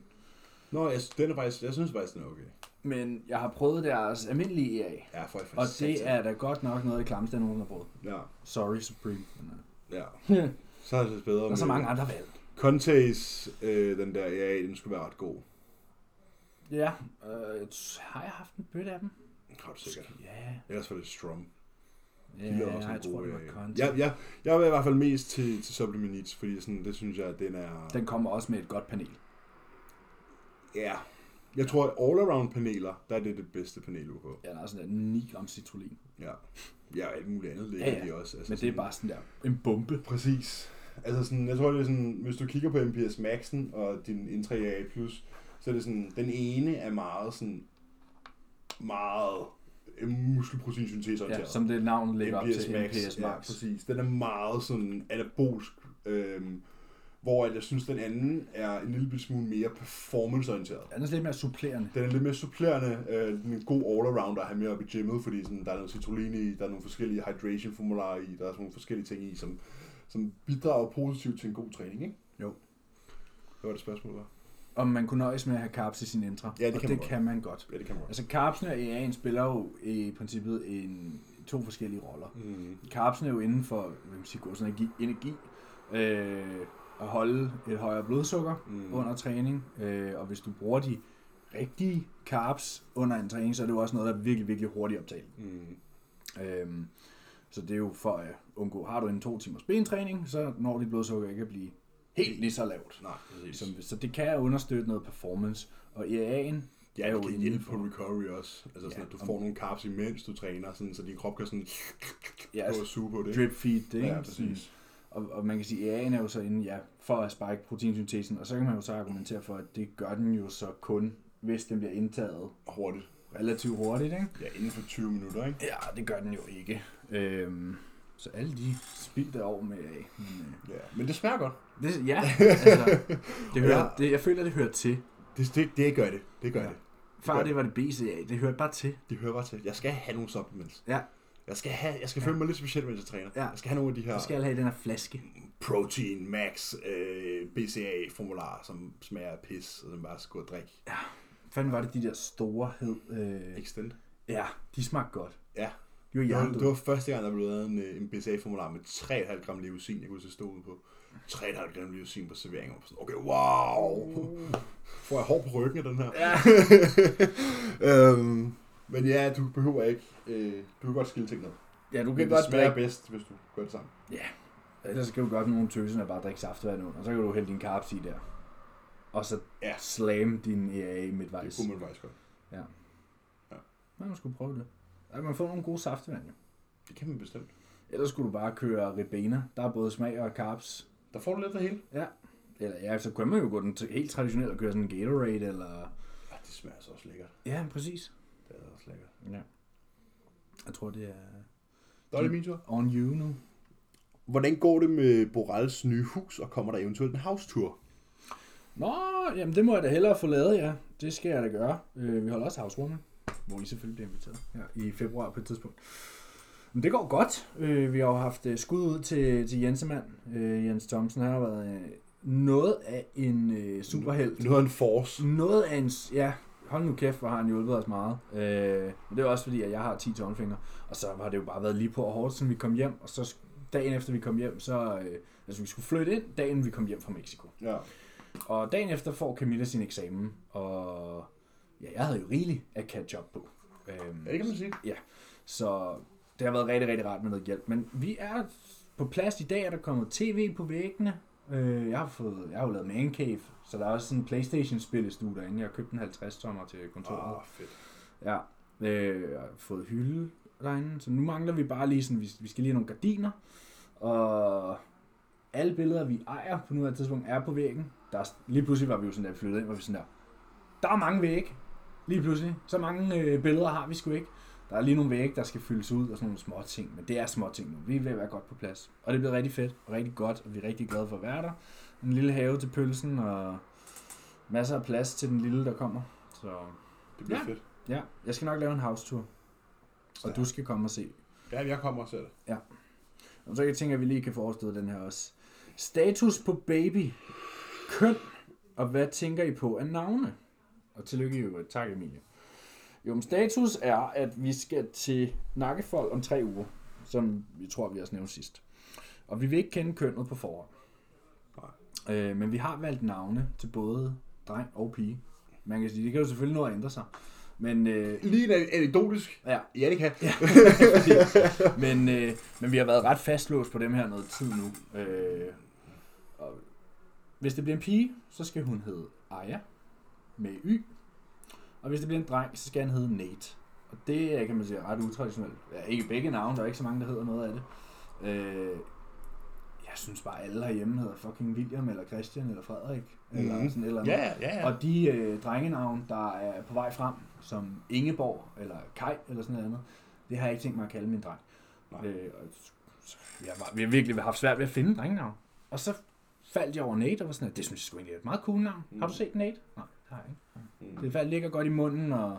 B: Nå, jeg, den er faktisk, jeg synes faktisk, den er okay.
A: Men jeg har prøvet deres almindelige EA.
B: Ja, for, for
A: Og det er da godt nok noget af det klammeste, jeg nogensinde har prøvet.
B: Ja,
A: Sorry, Supreme. Men,
B: ja.
A: uh, <laughs>
B: Så er det bedre
A: der er så mange andre valg.
B: Contays, øh, den der, ja, den skulle være ret god.
A: Ja, øh, har jeg haft en bøtte af dem?
B: Har du sikkert.
A: Ja,
B: Ellers var det Strom.
A: ja,
B: De også
A: jeg tror, det var
B: øh,
A: Conte.
B: Jeg, jeg, jeg er i hvert fald mest til, til Sublimate fordi sådan, det synes jeg, at den er...
A: Den kommer også med et godt panel.
B: Ja. Jeg tror, at all-around paneler, der er det det bedste panel, du.
A: Ja, der er sådan der 9 gram citrullin.
B: Ja. Ja, og alt muligt andet ligger
A: Ja, ja.
B: de også. Altså
A: Men det er
B: sådan-
A: bare sådan der en bombe.
B: Præcis. Altså sådan, jeg tror, det er sådan, hvis du kigger på MPS Maxen og din Intra A+, så er det sådan, den ene er meget sådan, meget øh, muskelproteinsyntese
A: Ja, som det navn lægger op til MPS
B: Ja,
A: Max.
B: præcis. Den er meget sådan anabolsk, øhm, hvor at jeg synes, den anden er en lille smule mere performanceorienteret.
A: Den er lidt mere supplerende.
B: Den er lidt mere supplerende. Øh, den er en god all-arounder at have med op i gymmet, fordi sådan, der er noget citrullin i, der er nogle forskellige hydration-formularer i, der er sådan nogle forskellige ting i, som, som bidrager positivt til en god træning, ikke?
A: Jo.
B: Hvad var det spørgsmål, var?
A: Om man kunne nøjes med at have carbs i sin intra.
B: Ja, det
A: og
B: kan
A: det
B: man godt.
A: kan man godt.
B: Ja, det kan man godt.
A: Altså carbsene og EA'en spiller jo i princippet en, to forskellige roller.
B: Mm.
A: Carbsene er jo inden for hvad man siger, sådan energi, energi øh, at holde et højere blodsukker
B: Mm.
A: mm. under træning. Øh, og hvis du bruger de rigtige carbs under en træning, så er det jo også noget, der er virkelig, virkelig hurtigt optaget.
B: Mm.
A: Øhm, så det er jo for at undgå, har du en to timers bentræning, så når dit blodsukker ikke at blive helt lige så lavt.
B: Nej, præcis.
A: Så, så det kan understøtte noget performance. Og EA'en
B: Ja,
A: er jo
B: det kan hjælpe på
A: for-
B: recovery også. Altså sådan,
A: Ja,
B: at du
A: om-
B: får nogle carbs imens du træner, sådan, så din krop kan sådan
A: Ja, altså,
B: og suge på det.
A: drip feed det, ikke?
B: Ja, præcis.
A: Og, og man kan sige, at EA'en er jo så inde, ja, for at spike proteinsyntesen, og så kan man jo så argumentere for, at det gør den jo så kun, hvis den bliver indtaget
B: Hurtigt.
A: relativt hurtigt, ikke?
B: Ja, inden for 20 minutter, ikke?
A: Ja, det gør den jo ikke. Øhm, så alle de spildte år med EA. Men, øh,
B: Ja, men det smager godt.
A: det, ja, <laughs> altså, det hører,
B: Ja.
A: det, jeg føler, det hører til.
B: Det, det, det gør det. Det gør
A: Ja.
B: det.
A: Før det var det BCA, det hørte bare til.
B: Det hører bare til. Jeg skal have nogle supplements.
A: Ja.
B: Jeg skal, have, jeg skal
A: Ja.
B: føle mig lidt speciel, mens jeg træner.
A: Ja.
B: Jeg skal have nogle af de her
A: Så skal jeg have den her flaske.
B: protein max øh, BCA-formularer, som smager af pis, og den bare skal gå og drikke.
A: Fanden var det de der store hed? Øh,
B: Extend.
A: ja, de smagte godt.
B: Ja.
A: De var
B: Det var, det var første gang, der blev lavet en, øh, en BCA-formular med 3,5 gram leucin, jeg kunne se stået på. 3,5 gram leucin på servering. Og sådan, okay, wow! Får jeg hår på ryggen af den her?
A: Ja. <laughs>
B: øhm, men ja, du behøver ikke. Øh, du kan godt skille ting ned.
A: ja, du
B: Men
A: kan
B: det
A: godt
B: smager
A: drikke.
B: bedst, hvis du gør det sammen.
A: Ellers kan du godt nogle tøser bare drikke saftevand under. Og så kan du hælde din carbs i der. Og så
B: Ja.
A: slam din EA
B: Det
A: midtvejs.
B: kunne man faktisk godt.
A: Man skulle prøve det. Ja, man får nogle gode saftevand, jo.
B: Det kan man bestemt.
A: Ellers skulle du bare køre Ribena. Der er både smag og carbs.
B: Der får du lidt af hele.
A: Eller ja, så kunne man jo gå den helt traditionelt og køre sådan en Gatorade, eller...
B: Ja, det smager så også lækkert.
A: Ja, præcis.
B: Også lækkert.
A: Ja. Jeg tror, det er
B: Der er det min tur.
A: on you nu.
B: Hvordan går det med Borals nye hus, og kommer der eventuelt en house tour?
A: Nå, jamen det må jeg da hellere få lavet, ja. Det skal jeg da gøre. Øh, vi holder også housewarming, hvor I selvfølgelig bliver inviteret ja, i februar på et tidspunkt. Men det går godt. Øh, vi har jo haft øh, skud ud til, til Jensemand. Øh, Jens Thomsen har været noget af en øh, superhelt.
B: Nu har en force.
A: Noget af en... Ja, hold nu kæft, hvor har han hjulpet os meget. Øh, men det er også fordi, at jeg har 10 tommelfingre. Og så har det jo bare været lige på og hårdt, siden vi kom hjem. Og så dagen efter vi kom hjem, så... Øh, altså vi skulle flytte ind, dagen vi kom hjem fra Mexico.
B: Ja.
A: Og dagen efter får Camilla sin eksamen, og ja, jeg havde jo rigeligt at catch up på. Øhm,
B: ja, det kan man sige.
A: så det har været rigtig, rigtig rart med noget hjælp. Men vi er på plads i dag, er der kommet tv på væggene. Øh, jeg har fået, jeg har jo lavet man cave, så der er også sådan en Playstation-spillestue derinde. Jeg har købt en 50-tommer til kontoret.
B: Åh, fedt.
A: Ja, øh, jeg har fået hylde derinde, så nu mangler vi bare lige sådan, vi, vi skal lige have nogle gardiner, og alle billeder, vi ejer på nuværende tidspunkt, er på væggen. Der er, lige pludselig var vi jo sådan der flyttet ind, hvor vi sådan der, der er mange vægge, lige pludselig. Så mange øh, billeder har vi sgu ikke. Der er lige nogle vægge, der skal fyldes ud og sådan nogle små ting, men det er små ting nu. Vi er ved at være godt på plads. Og det bliver rigtig fedt og rigtig godt, og vi er rigtig glade for at være der. En lille have til pølsen og masser af plads til den lille, der kommer. Så
B: Det bliver
A: Ja.
B: fedt.
A: Ja, jeg skal nok lave en house tour, og du skal komme og se.
B: Ja, jeg kommer og ser det.
A: Og så jeg tænker, at vi lige kan forestå den her også. Status på baby. Køn. Og hvad tænker I på af navne? Og tillykke i øvrigt. Tak, Emilie. Jo, men status er, at vi skal til nakkefold om tre uger, som vi tror, vi har nævnt sidst. Og vi vil ikke kende kønnet på forhånd. Øh, men vi har valgt navne til både dreng og pige. Man kan sige, det kan jo selvfølgelig nå at ændre sig. Men, øh,
B: Lige en anekdotisk.
A: ja,
B: Ja, det kan.
A: Ja, <laughs> men, øh, men vi har været ret fastlåst på dem her noget tid nu. Øh, og hvis det bliver en pige, så skal hun hedde Aya med Y. Og hvis det bliver en dreng, så skal han hedde Nate. Og det er, kan man sige, ret utraditionelt. Ja, ikke begge navne, der er ikke så mange, der hedder noget af det. Øh, jeg synes bare, alle herhjemme hedder fucking William, eller Christian, eller Frederik. Eller
B: Mhm.
A: sådan et eller andet.
B: Ja, ja, ja.
A: Og de øh, drengenavn, der er på vej frem, som Ingeborg eller Kai eller sådan noget andet, det har jeg ikke tænkt mig at kalde min dreng.
B: Nej.
A: Øh, og så- vi, har, bare- vi har virkelig haft svært ved at finde drengenavn. Og så faldt jeg over Nate og var sådan, at det synes jeg sgu egentlig er et meget cool navn. Mm. Har du set Nate? Nej, det har jeg ikke.
B: Mm.
A: Det ligger godt i munden, og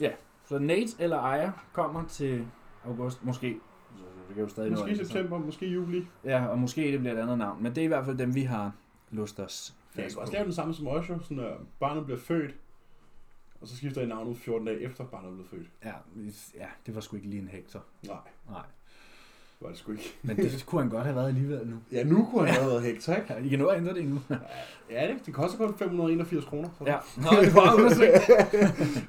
A: ja. Så Nate eller Aya kommer til august, måske. Så Det kan jo stadig
B: Måske
A: sig.
B: september, måske juli.
A: Ja, og måske det bliver et andet navn. Men det er i hvert fald dem, vi har lust os
B: Jeg
A: fast
B: kan også lave den samme som os jo, sådan at barnet bliver født, og så skifter I navn ud 14 dage efter barnet er blevet født.
A: Ja, ja, det var sgu ikke lige en Hector.
B: Nej,
A: Nej.
B: Var det sgu ikke.
A: Men det kunne han godt have været alligevel nu.
B: Ja, nu kunne han have været Hector, ikke?
A: Ja, I kan nå at ændre det endnu.
B: Ja, det, det koster kun 581 kroner. Så.
A: Ja, Nå, det var undersøgt.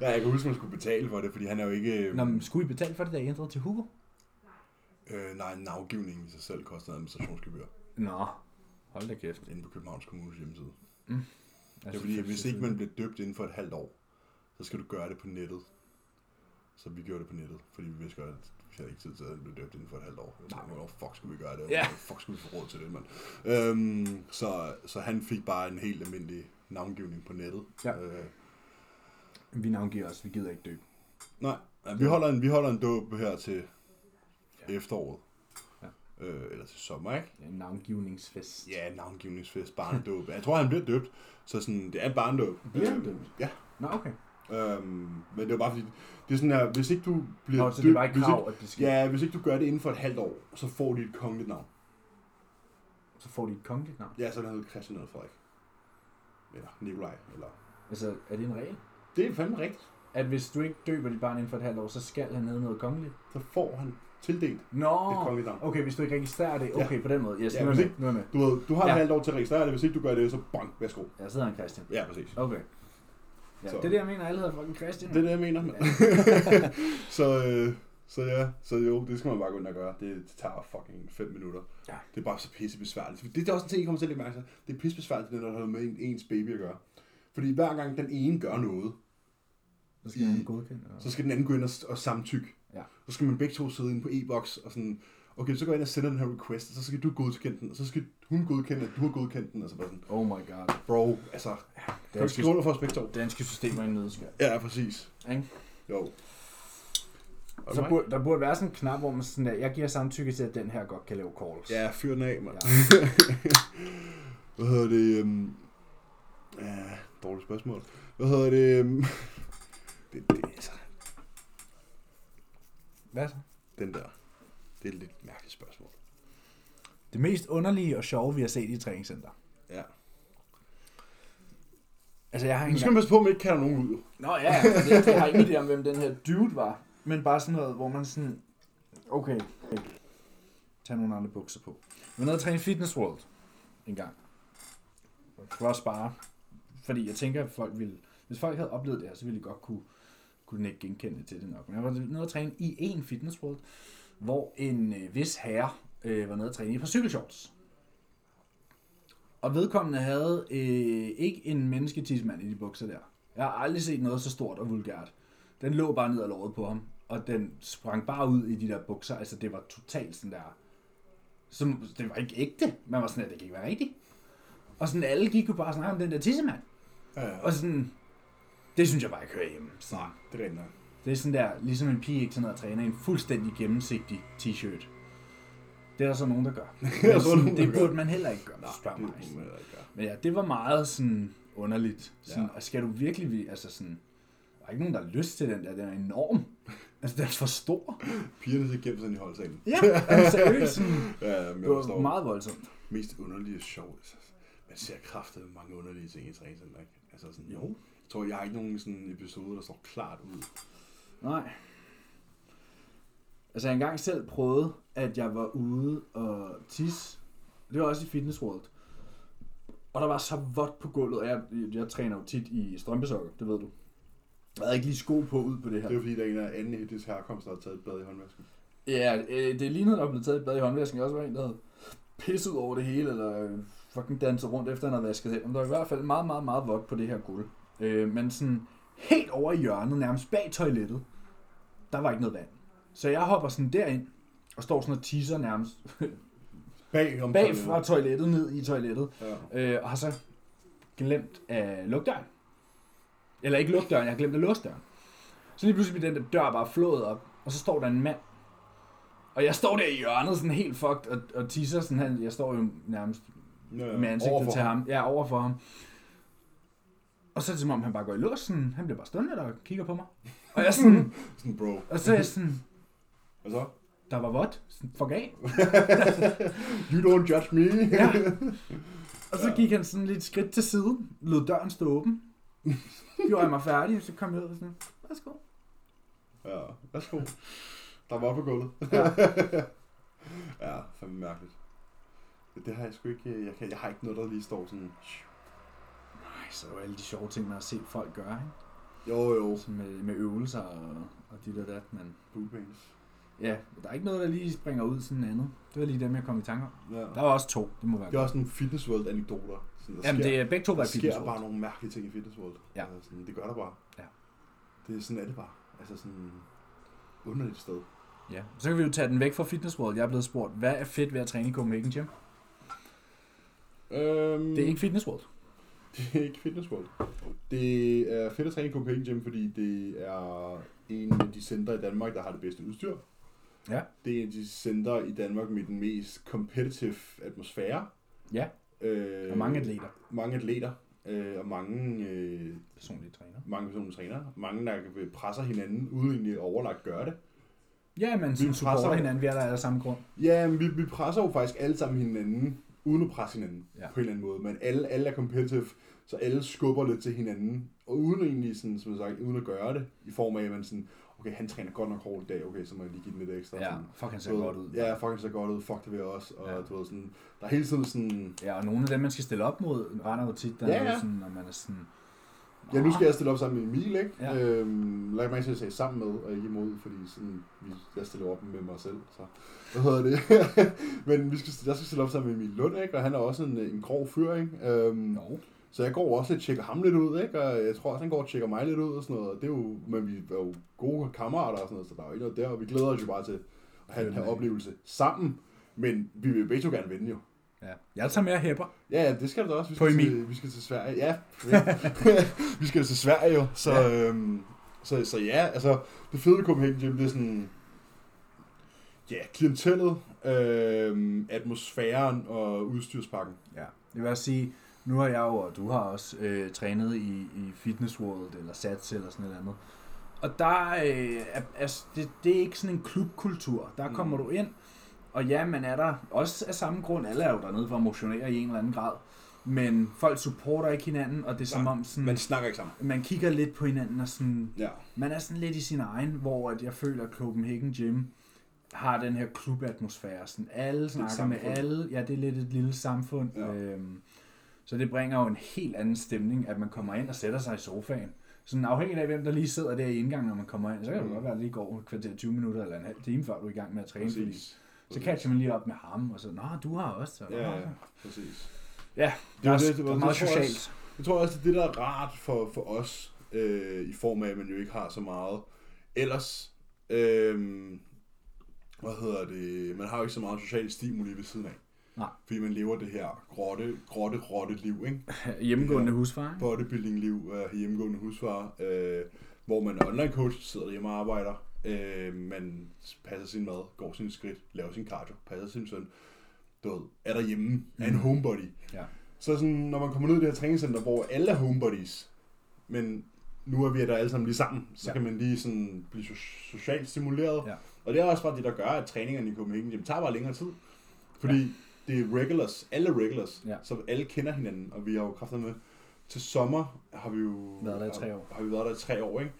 B: ja, jeg kan huske, at man skulle betale for det, fordi han er jo ikke...
A: Nå, men skulle I betale for det, da I ændrede til Hugo?
B: Øh, nej, navngivningen i sig selv koster administrationsgebyr
A: Nå, hold da kæft.
B: inde på Københavns Kommunes hjemmeside.
A: Mm.
B: Det er fordi, hvis ikke man bliver døbt inden for et halvt år, så skal du gøre det på nettet. Så vi gjorde det på nettet, fordi vi vidste godt, at vi havde ikke tid til at blive døbt inden for et halvt år. Nej, hvornår fuck skulle vi gøre det?
A: Ja.
B: Hvornår fuck skulle vi få råd til det, mand? Øhm, så, så han fik bare en helt almindelig navngivning på nettet.
A: Ja.
B: Øh,
A: Vi navngiver os, vi gider ikke dø.
B: nej, ja, vi holder en, vi holder en dåb her til
A: Ja.
B: efteråret.
A: Ja.
B: Øh, eller til sommer, ikke?
A: Er en navngivningsfest.
B: Ja, navngivningsfest, barnedåb. Jeg tror, han bliver døbt. Så sådan, det er en barnedåb.
A: Bliver han
B: Øh,
A: døbt?
B: Ja.
A: Nå, okay.
B: Øhm, men det var bare fordi, det er sådan her, hvis ikke du bliver
A: Nå, så det er bare et
B: hvis
A: krav,
B: ikke,
A: at det skal.
B: Ja, hvis ikke du gør det inden for et halvt år, så får de et kongeligt navn.
A: Så får de et kongeligt navn.
B: Ja, så er det hedder Christian eller Frederik. Eller Nikolaj. Eller...
A: Altså, er det en regel?
B: Det er fandme rigtigt.
A: At hvis du ikke døber dit barn inden for et halvt år, så skal han hedde noget kongeligt?
B: Så får han tildelt
A: Nå,
B: et kongeligt navn.
A: okay, hvis du ikke registrerer det. Okay, på den måde. Yes,
B: Ja,
A: nu er med.
B: ikke-
A: Nu er med.
B: Du, ved, du har ja.
A: Ja.
B: et halvt år til at registrere det, hvis ikke du gør det, så bang, værsgo.
A: Jeg sidder en Christian.
B: Ja, præcis.
A: Okay. Ja,
B: Så.
A: det er det, jeg mener, alle hedder fucking Christian.
B: Det er det, jeg mener. mand. <laughs> så, øh, så ja, så jo, det skal man bare gå ind og gøre. Det, det tager fucking 5 minutter.
A: Ja.
B: Det er bare så pisse besværligt. Det er også en ting, I kommer til at mærke til. Det er pisse besværligt, når du har med en, ens baby at gøre. Fordi hver gang den ene gør noget,
A: Så skal han godkende.
B: så skal den anden gå ind og, og samtykke.
A: Ja.
B: Så skal man begge to sidde inde på e-boks og sådan, okay, så går jeg ind og sender den her request, og så skal du godkende den, og så skal hun godkende, at du har godkendt den, og så bare sådan,
A: Oh my god.
B: bro, altså, kan du
A: Danske,
B: skrive under for to?
A: danske systemer i en nødskal.
B: Ja, præcis.
A: Ikke?
B: Jo. Og
A: Så burde, der burde være sådan en knap, hvor man sådan der, jeg giver samtykke til, at den her godt kan lave calls.
B: Ja, fyr den af, mand.
A: Ja. <laughs>
B: Hvad hedder det? Um... Ja, dårligt spørgsmål. Hvad hedder det? Um... <laughs> det, det altså,
A: Hvad så?
B: den der. Det er et lidt mærkeligt spørgsmål.
A: Det mest underlige og sjove, vi har set i træningscenter.
B: Ja.
A: Altså, jeg har
B: Nu
A: ikke
B: skal man passe på, at man ikke kalder nogen ud.
A: Nå ja, ja, det, jeg har ingen idé om, hvem den her dude var. Men bare sådan noget, hvor man sådan... Okay, okay. Tag nogle andre bukser på. Vi var nede og træne Fitness World en gang. For at spare. Fordi jeg tænker, at folk ville... Hvis folk havde oplevet det her, så ville de godt kunne, kunne ikke genkende til det nok. Men jeg var nede og træne i en Fitness World, hvor en øh, vis herre øh, var nede og træne i et par cykelshorts. Og vedkommende havde øh, ikke en mennesketidsmand i de bukser der. Jeg har aldrig set noget så stort og vulgært. Den lå bare ned ad låret på ham, og den sprang bare ud i de der bukser. Altså, det var totalt sådan der... Som, det var ikke ægte. Man var sådan, at det kan ikke være rigtigt. Og sådan alle gik jo bare og snakkede om den der tissemand.
B: Ja, ja.
A: Og sådan, det synes jeg bare ikke hører hjemme. Sådan.
B: Nej, det er.
A: Det er sådan der, ligesom en pige ikke sådan noget træner i en fuldstændig gennemsigtig t-shirt. Det er der så nogen, der gør. <laughs> Men
B: så
A: sådan,
B: nogen,
A: det burde man heller ikke gøre,
B: Nej, det
A: mig.
B: man ikke gøre.
A: Men ja, det var meget sådan underligt. Sådan,
B: Ja.
A: ja. Skal du virkelig, vi- altså sådan, der er ikke nogen, der har lyst til den der, den er enorm. Altså, den er for stor.
B: Pigerne skal gemme sig i holdsalen.
A: Ja, altså, seriøst. Sådan, <laughs>
B: Ja, men
A: det var meget voldsomt.
B: Mest underlige og sjovt. Altså, Man ser kraftet mange underlige ting i træningscenter, ikke? Altså sådan,
A: Jo.
B: Jeg tror, jeg har ikke nogen sådan episode, der står klart ud.
A: Nej. Altså, jeg engang selv prøvet, at jeg var ude og tisse. Det var også i Fitness World. Og der var så vådt på gulvet, og jeg, jeg træner jo tit i strømpesokker, det ved du. Jeg havde ikke lige sko på ud på det her.
B: Det er jo fordi, der er en af anden etnisk herkomst, der har taget et bad i håndvasken.
A: Ja, øh, det lignede, der blevet taget et bad i håndvasken. Jeg også var en, der havde pisset over det hele, eller øh, fucking danset rundt, efter han havde vasket hen. Men der var i hvert fald meget, meget, meget vådt på det her gulv. Øh, men sådan helt over i hjørnet, nærmest bag toilettet, der var ikke noget vand. Så jeg hopper sådan derind, og står sådan og tisser nærmest <laughs>
B: Bag om
A: bag
B: toilettet.
A: fra toilettet ned i toilettet.
B: Ja.
A: Øh, og har så glemt at lukke døren. Eller ikke lukke døren, jeg har glemt at låse døren. Så lige pludselig bliver den der dør bare flået op, og så står der en mand. Og jeg står der i hjørnet sådan helt fucked og, og tisser sådan han, jeg står jo nærmest
B: Ja,
A: med ansigtet
B: overfor
A: til ham. Ja, over for ham. Og så er det som om, han bare går i lås, sådan, han bliver bare stående der og kigger på mig. Og jeg er sådan,
B: Sådan, bro.
A: og så er jeg sådan,
B: Hvad så?
A: der var vådt, sådan, fuck af. <laughs>
B: You don't judge me. <laughs>
A: Ja. Og så gik han sådan lidt skridt til siden, lod døren stå åben. Gjorde jeg mig færdig, og så kom jeg ud og sådan, værsgo.
B: ja, værsgo. Der var på gulvet.
A: Ja. <laughs>
B: Ja, fandme mærkeligt. Det, har jeg sgu ikke, jeg, kan, jeg har ikke noget, der lige står sådan,
A: så er jo alle de sjove ting, man har set folk gøre, ikke?
B: jo jo,
A: med, med øvelser og, og dit og dat, men
B: bootbands.
A: ja, der er ikke noget, der lige springer ud sådan andet. Det var lige dem, jeg kom i tanke om.
B: Ja.
A: Der var også to, det må være
B: Det er
A: godt.
B: også en fitness world anekdoter. Sådan, der
A: Jamen,
B: sker,
A: det er begge to var
B: der
A: i
B: sker
A: Fitness
B: bare
A: World.
B: nogle mærkelige ting i fitness world.
A: Ja.
B: Altså, sådan, det gør der bare.
A: Ja.
B: Det er sådan er det bare. Altså sådan underligt sted.
A: Ja, så kan vi jo tage den væk fra Fitness World. Jeg er blevet spurgt, hvad er fedt ved at træne i Copenhagen Gym?
B: Øhm,
A: Det er ikke Fitness World.
B: Det er ikke Fitness World. Det er fedt at træne i Copenhagen Gym, fordi det er en af de centre i Danmark, der har det bedste udstyr.
A: Ja.
B: Det er en af de centre i Danmark med den mest competitive atmosfære.
A: Ja,
B: Øh,
A: og mange atleter.
B: Mange atleter. Øh, og mange, øh,
A: Personlige træner.
B: mange personlige trænere. Mange, der presser hinanden, uden egentlig overlagt gøre det.
A: Ja, men
B: Vi
A: sådan supporter
B: presser-
A: hinanden, vi er der af samme grund.
B: Ja, men vi, vi presser jo faktisk alle sammen hinanden, uden at presse hinanden
A: Ja.
B: på en eller anden måde. Men alle, alle er competitive, så alle skubber lidt til hinanden. Og uden egentlig, sådan, som jeg sagt, uden at gøre det, i form af, at man sådan, okay, han træner godt nok hårdt i dag, okay, så må jeg lige give den lidt ekstra.
A: Ja,
B: Sådan,
A: fuck, han ser godt ud.
B: Ja, fuck, han ser godt ud, fuck det vil jeg også. Og
A: Ja.
B: du ved, sådan, der er hele tiden sådan,
A: Ja, og nogle af dem, man skal stille op mod, render jo tit, der
B: Ja,
A: er
B: ja.
A: sådan, når man er sådan...
B: ja, nu skal jeg stille op sammen med Emil, ikke?
A: Ja.
B: Øhm, lad mig sige, at jeg sagde sammen med, og ikke imod, fordi sådan, jeg stiller op med mig selv, så hvad hedder det? <laughs> Men vi skal, jeg skal stille op sammen med Emil Lund, ikke? Og han er også en, en grov fyr, ikke? Øhm,
A: Nå,
B: Så jeg går også lidt tjekker ham lidt ud, ikke? Og jeg tror også, han går og tjekker mig lidt ud og sådan noget. Og det er jo, men vi er jo gode kammerater og sådan noget, så der er jo ikke noget der. Og vi glæder os jo bare til at have den her
A: Fedt.
B: oplevelse sammen. Men vi vil begge to gerne vinde jo.
A: Ja. Jeg tager med hæpper.
B: Ja, ja, det skal du da også. Vi
A: På
B: skal,
A: Emil.
B: til, vi skal til Sverige. Ja, <laughs> vi skal til Sverige jo. Så,
A: Ja.
B: øhm, så, så ja, altså, det fede ved Copenhagen Gym, det er sådan, ja, klientellet, øhm, atmosfæren og udstyrspakken.
A: Ja, det vil også sige, nu har jeg jo, og du har også øh, trænet i, i Fitness World, eller Sats, eller sådan noget andet. Og der øh, er, altså, det, det er ikke sådan en klubkultur. Der
B: Mm.
A: kommer du ind, og ja, man er der også af samme grund. Alle er jo dernede for at motionere i en eller anden grad. Men folk supporter ikke hinanden, og det er som om sådan,
B: Man snakker ikke sammen.
A: man kigger lidt på hinanden, og sådan,
B: Ja.
A: man er sådan lidt i sin egen, hvor at jeg føler, at Copenhagen Gym har den her klubatmosfære. Sådan alle snakker med alle. Ja, det er lidt et lille samfund.
B: Ja.
A: Øhm, så det bringer jo en helt anden stemning, at man kommer ind og sætter sig i sofaen. Sådan afhængig af, hvem der lige sidder der i indgangen, når man kommer ind, så kan det godt være, at det lige går et kvarter 20 minutter eller en halv time, før du er i gang med at træne. Fordi,
B: Præcis.
A: Så catcher man lige op med ham, og så, nå, du har også. Så,
B: Ja,
A: "Nå,
B: ja, præcis.
A: Ja,
B: Det
A: det er, også,
B: det,
A: det,
B: det var-
A: er meget
B: det tror jeg
A: socialt.
B: Jeg tror også, det er det, der er rart for, for os, øh, i form af, at man jo ikke har så meget. Ellers, øh, hvad hedder det, man har jo ikke så meget social stimuli ved siden af.
A: Nej.
B: Fordi man lever det her grotte, grotte, grotte liv, ikke? <laughs>
A: Hjemmegående husfar. ikke?
B: Bodybuilding-liv, øh, hjemmegående husfar, øh, hvor man er online coach, sidder derhjemme og arbejder, øh, man passer sin mad, går sine skridt, laver sin cardio, passer sin søn, du ved, er derhjemme, er en
A: Mhm.
B: homebody.
A: Ja.
B: Så sådan, når man kommer ned i det her træningscenter, hvor alle er homebodies, men nu er vi der alle sammen lige sammen, så
A: Ja.
B: kan man lige sådan blive so- socialt stimuleret.
A: Ja.
B: Og det er også bare det, der gør, at træningerne i Copenhagen Gym tager bare længere tid. Fordi ja. det er regulars, alle er regulars,
A: Ja.
B: så alle kender hinanden, og vi har jo kræfter med. Til sommer har vi jo
A: Været der i tre år.
B: Har, har vi været der i tre år, ikke?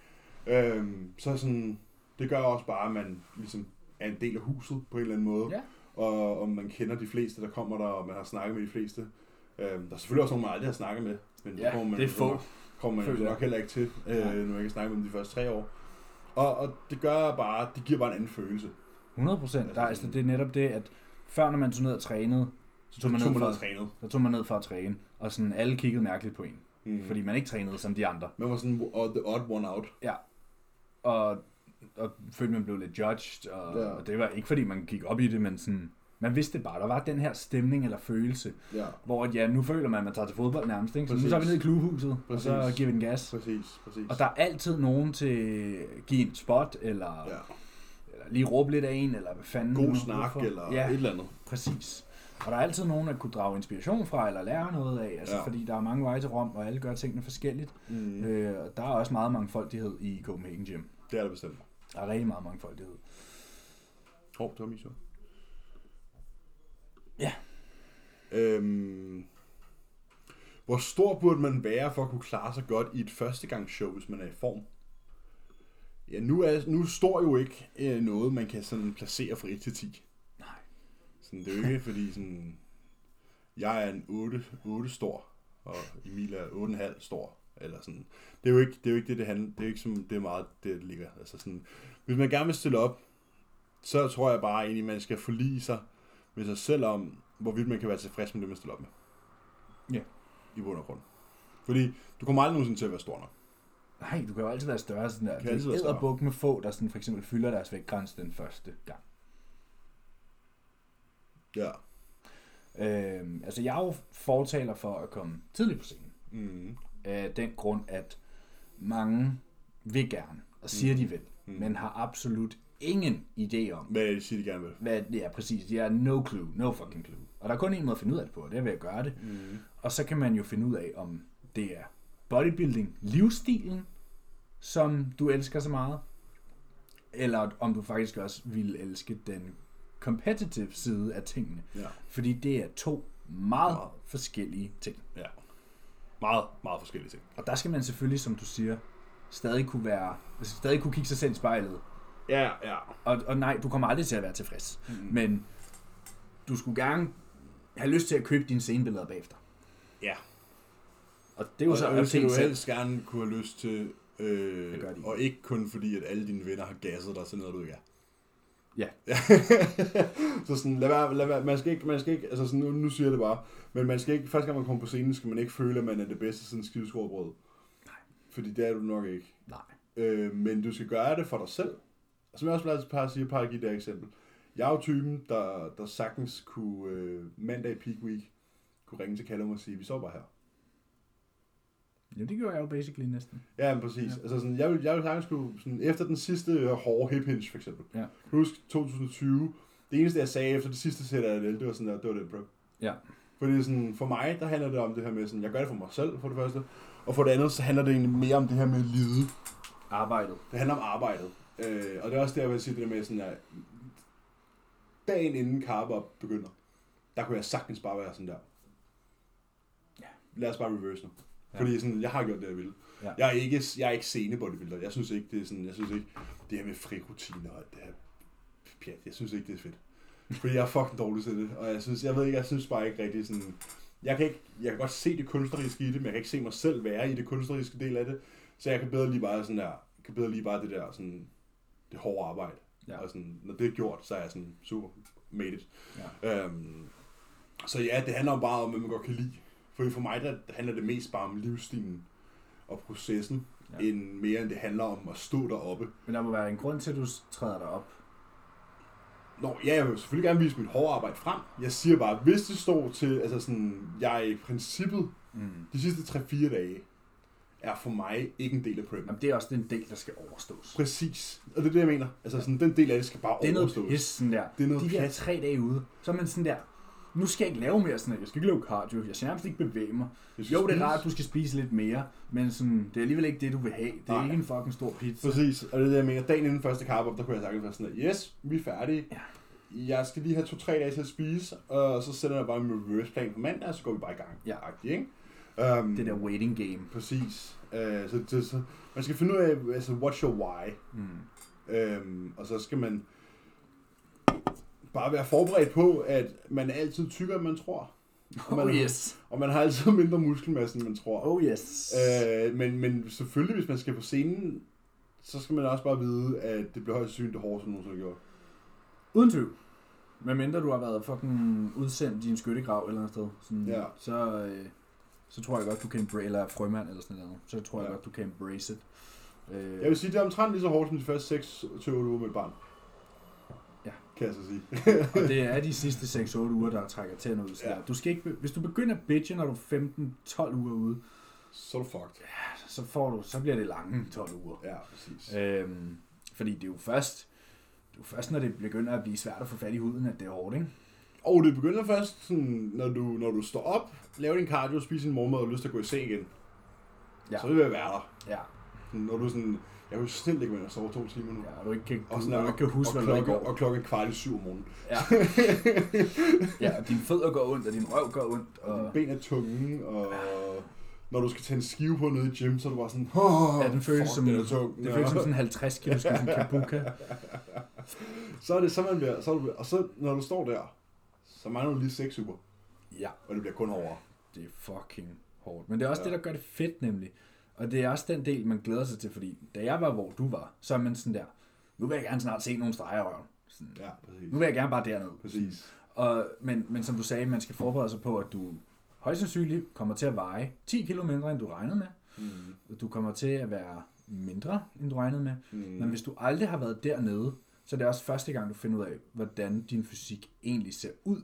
B: Øhm, så sådan, det gør også bare, at man ligesom er en del af huset på en eller anden måde.
A: Ja.
B: Og, og man kender de fleste, der kommer der, og man har snakket med de fleste. Øhm, der er selvfølgelig også nogen, man aldrig har snakket med. Men
A: Ja,
B: kommer man,
A: det er få.
B: kommer man nok heller ikke til, øh,
A: Nej.
B: nu jeg ikke snakke om de første tre år. Og, og det gør bare, det giver bare en anden følelse.
A: 100 procent. Er- altså, det er netop det, at før når man tog ned og trænede, så tog man,
B: tog
A: ned
B: man
A: for,
B: noget trænet.
A: så tog man ned for at træne, og sådan alle kiggede mærkeligt på en,
B: Mm.
A: fordi man ikke trænede som de andre.
B: Man var sådan the odd one out.
A: Og, og følte, man blev lidt judged, og,
B: Ja.
A: og det var ikke fordi, man gik op i det, men sådan, man vidste bare. Der var den her stemning eller følelse,
B: Ja,
A: hvor at, ja, nu føler man, at man tager til fodbold nærmest. Ikke? Så nu
B: Præcis.
A: tager vi ned i klubhuset,
B: Præcis.
A: og så giver vi den gas.
B: præcis, præcis.
A: Og der er altid nogen til at give en spot, eller,
B: ja.
A: eller lige råbe lidt af en, eller hvad fanden.
B: God
A: nu-
B: snak eller
A: ja,
B: et eller andet.
A: præcis. Og der er altid nogen, at kunne drage inspiration fra, eller lære noget af, altså,
B: Ja.
A: fordi der er mange veje til Rom, og alle gør tingene forskelligt.
B: Mm.
A: Mm. Øh, og der er også meget mangfoldighed i Copenhagen Gym.
B: Det er det bestemt.
A: Der er rigtig meget mangfoldighed.
B: Hov, det var min.
A: Ja.
B: Øhm, hvor stor burde man være for at kunne klare sig godt i et førstegangsshow, hvis man er i form? Ja, nu, er, nu står jo ikke øh, noget, man kan sådan placere fra 1 til 10.
A: Nej.
B: Sådan, det er jo ikke, <laughs> fordi sådan, jeg er en 8, 8 stor, og Emil er 8,5 stor. Eller sådan. Det er jo ikke det, er jo ikke det, det handler. Det er jo ikke som, det er meget, det det ligger. Altså sådan, hvis man gerne vil stille op, så tror jeg bare egentlig, man skal forlige sig med sig selv om, hvorvidt man kan være tilfreds med det, man stiller op med.
A: Ja.
B: I bund og grund. Fordi du kommer aldrig nogensinde til at være stor nok.
A: Nej, du kan jo altid være større. Sådan der.
B: Kan
A: Det er buk med få, der sådan for eksempel fylder deres vægtgrænse den første gang.
B: Ja.
A: Øhm, altså, jeg er jo fortaler for at komme tidligt på scenen.
B: Mm.
A: Af den grund, at mange vil gerne, og siger
B: Mm.
A: de vil,
B: Mm.
A: men har absolut ingen idé om,
B: Hvad det, de siger, de gerne vil?
A: hvad er præcis. De har no clue, no fucking clue. Og der er kun en måde at finde ud af det på, og det er ved at gøre det.
B: Mm.
A: Og så kan man jo finde ud af, om det er bodybuilding, livsstilen, som du elsker så meget, eller om du faktisk også vil elske den competitive side af tingene.
B: Ja.
A: Fordi det er to meget
B: Meget.
A: forskellige ting.
B: ja. Meget, meget forskellige ting.
A: Og der skal man selvfølgelig, som du siger, stadig kunne være, altså stadig kunne kigge sig selv i spejlet.
B: Ja, ja.
A: Og, og nej, du kommer aldrig til at være tilfreds.
B: Mm.
A: Men du skulle gerne have lyst til at købe dine scenebilleder bagefter.
B: Ja.
A: Og det er jo
B: og,
A: så
B: og
A: en
B: du
A: selv.
B: helst gerne kunne have lyst til, øh,
A: Det gør de.
B: og ikke kun fordi, at alle dine venner har gasset dig til noget, du ikke er.
A: Ja. <laughs>
B: så sådan, lad være, lad være, man skal ikke, man skal ikke, altså sådan, nu, nu siger jeg det bare, men man skal ikke, første gang man kommer på scenen, skal man ikke føle, at man er det bedste sådan skideskåret brød.
A: Nej.
B: Fordi det er du nok ikke.
A: Nej.
B: Øh, men du skal gøre det for dig selv. Som jeg også altid par sige, par at give det her eksempel. Jeg er jo typen, der, der sagtens kunne øh, mandag i peak week, kunne ringe til Callum og sige, vi så bare her.
A: Ja, det gjorde jeg jo basically næsten.
B: Ja, men præcis. Ja. Altså sådan, jeg vil, jeg vil sagtens kunne, sådan, efter den sidste øh, hårde hip hinge, for eksempel.
A: Ja.
B: Husk 2020. Det eneste, jeg sagde efter det sidste sæt af det, det var sådan der, det var det, bro.
A: Ja.
B: Fordi sådan, for mig, der handler det om det her med, sådan, jeg gør det for mig selv, for det første. Og for det andet, så handler det egentlig mere om det her med lide.
A: Arbejdet.
B: Det handler om arbejdet. Øh, og det er også der, jeg vil sige det der med sådan, at dagen inden op begynder, der kunne jeg sagtens bare være sådan der.
A: Ja.
B: Lad os bare reverse nu.
A: Ja.
B: Fordi sådan, jeg har gjort det, jeg ville.
A: Ja.
B: Jeg er ikke, jeg er ikke sene bodybuilder. Jeg synes ikke, det er sådan, jeg synes ikke, det her med frirutiner og det her pjat, jeg synes ikke, det er fedt. Fordi jeg er fucking dårlig til det, og jeg synes, jeg ved ikke, jeg synes bare ikke rigtig sådan, jeg kan ikke, jeg kan godt se det kunstneriske i det, men jeg kan ikke se mig selv være i det kunstneriske del af det, så jeg kan bedre lige bare sådan der, jeg kan bedre lige bare det der sådan, det hårde arbejde.
A: Ja.
B: Og sådan, når det er gjort, så er jeg sådan super made it.
A: Ja.
B: Øhm, så ja, det handler bare om, hvad man godt kan lide. Fordi for mig, der handler det mest bare om livsstilen og processen,
A: Ja.
B: end mere end det handler om at stå deroppe.
A: Men der må være en grund til, at du træder dig op.
B: Nå, ja, jeg vil selvfølgelig gerne vise mit hårde arbejde frem. Jeg siger bare, hvis det står til, altså sådan, jeg i princippet,
A: Mm.
B: de sidste 3-4 dage, er for mig ikke en del af prep.
A: Jamen, det er også den del, der skal overstås.
B: Præcis. Og det er det, jeg mener. Altså sådan, den del af det skal bare
A: Det er noget
B: overstås.
A: pis, sådan der.
B: Det er noget
A: De der tre dage ude, så er man sådan der, nu skal jeg ikke lave mere sådan. Jeg skal ikke lave cardio. Jeg skal nærmest ikke bevæge mig. Jo, det er rart, at du skal spise lidt mere, men sådan, det er alligevel ikke det, du vil have. Det er
B: Nej.
A: ikke en fucking stor pizza.
B: Præcis, og det er det, jeg mener. Dagen inden første carb op, der kunne jeg sagtens være sådan, at yes, vi er færdige.
A: Ja.
B: Jeg skal lige have to-tre dage til at spise, og så sætter jeg bare en reverse plan på mandag, og så går vi bare i gang.
A: Ja.
B: Agtigt, ikke? Um,
A: Det der waiting game.
B: Præcis. Uh, så, det, så, man skal finde ud af, altså, what's your why?
A: Mm.
B: Um, og så skal man bare være forberedt på, at man er altid tykkere, end man tror. Og man,
A: Oh yes.
B: og man har altid <laughs> mindre muskelmasse, end man tror.
A: Oh yes.
B: Øh, men, men selvfølgelig, hvis man skal på scenen, så skal man også bare vide, at det bliver højst sandsynligt det hårdeste, nogensinde har gjort.
A: Uden tvivl. Men mindre du har været fucking udsendt i en skyttegrav eller andet sted, sådan,
B: Ja.
A: så, øh, så tror jeg godt, du kan embrace, eller frømand eller sådan noget, så tror jeg
B: Ja.
A: godt, du kan embrace it. Øh,
B: Jeg vil sige, det er omtrent lige så hårdt som de første 6-8 uger med et barn.
A: Ja.
B: Kan jeg så sige.
A: og det er de sidste 6-8 uger, der trækker tænder ud.
B: Ja.
A: ja. Du skal ikke, hvis du begynder at bitche, når du er 15-12 uger ude,
B: Så er du fucked.
A: så, får du, så bliver det lange 12 uger.
B: Ja, præcis.
A: Øhm, fordi det er jo først, det er jo først, når det begynder at blive svært at få fat i huden, at det er hårdt, ikke?
B: Og det begynder først, sådan, når, du, når du står op, laver din cardio, spiser din morgenmad og har lyst til at gå i seng igen.
A: Ja.
B: Så vil jeg være der.
A: Ja,
B: Når du sådan, jeg jo snildt ikke med at sove to timer nu.
A: ja og du ikke kan,
B: Og,
A: du, og, ikke kan huske,
B: og, klokken,
A: går.
B: og klokken kvart i syv om morgenen.
A: Ja. <laughs> ja, og dine fødder går ondt, og din røv går ondt.
B: Og
A: Og,
B: dine ben er tunge, og når du skal tage en skive på nede i gym, så er du bare sådan, oh,
A: Ja, den føles som-
B: er tung.
A: det føles som sådan en 50 kilo <laughs> sådan en kabuka.
B: Så er det så man bliver, så er du, og så når du står der, så mangler du lige seks uger,
A: Ja,
B: og det bliver kun hårdere.
A: det er fucking hårdt. Men det er også
B: ja.
A: det, der gør det fedt nemlig. Og det er også den del, man glæder sig til, fordi da jeg var, hvor du var, så er man sådan der, nu vil jeg gerne snart se nogle streger røven. Sådan,
B: Ja, præcis.
A: nu vil jeg gerne bare derned.
B: Præcis.
A: Og, men, men som du sagde, man skal forberede sig på, at du højst sandsynligt kommer til at veje 10 kilo mindre, end du regnede med.
B: Mm.
A: Du kommer til at være mindre, end du regnede med.
B: Mm.
A: Men hvis du aldrig har været dernede, så er det også første gang, du finder ud af, hvordan din fysik egentlig ser ud.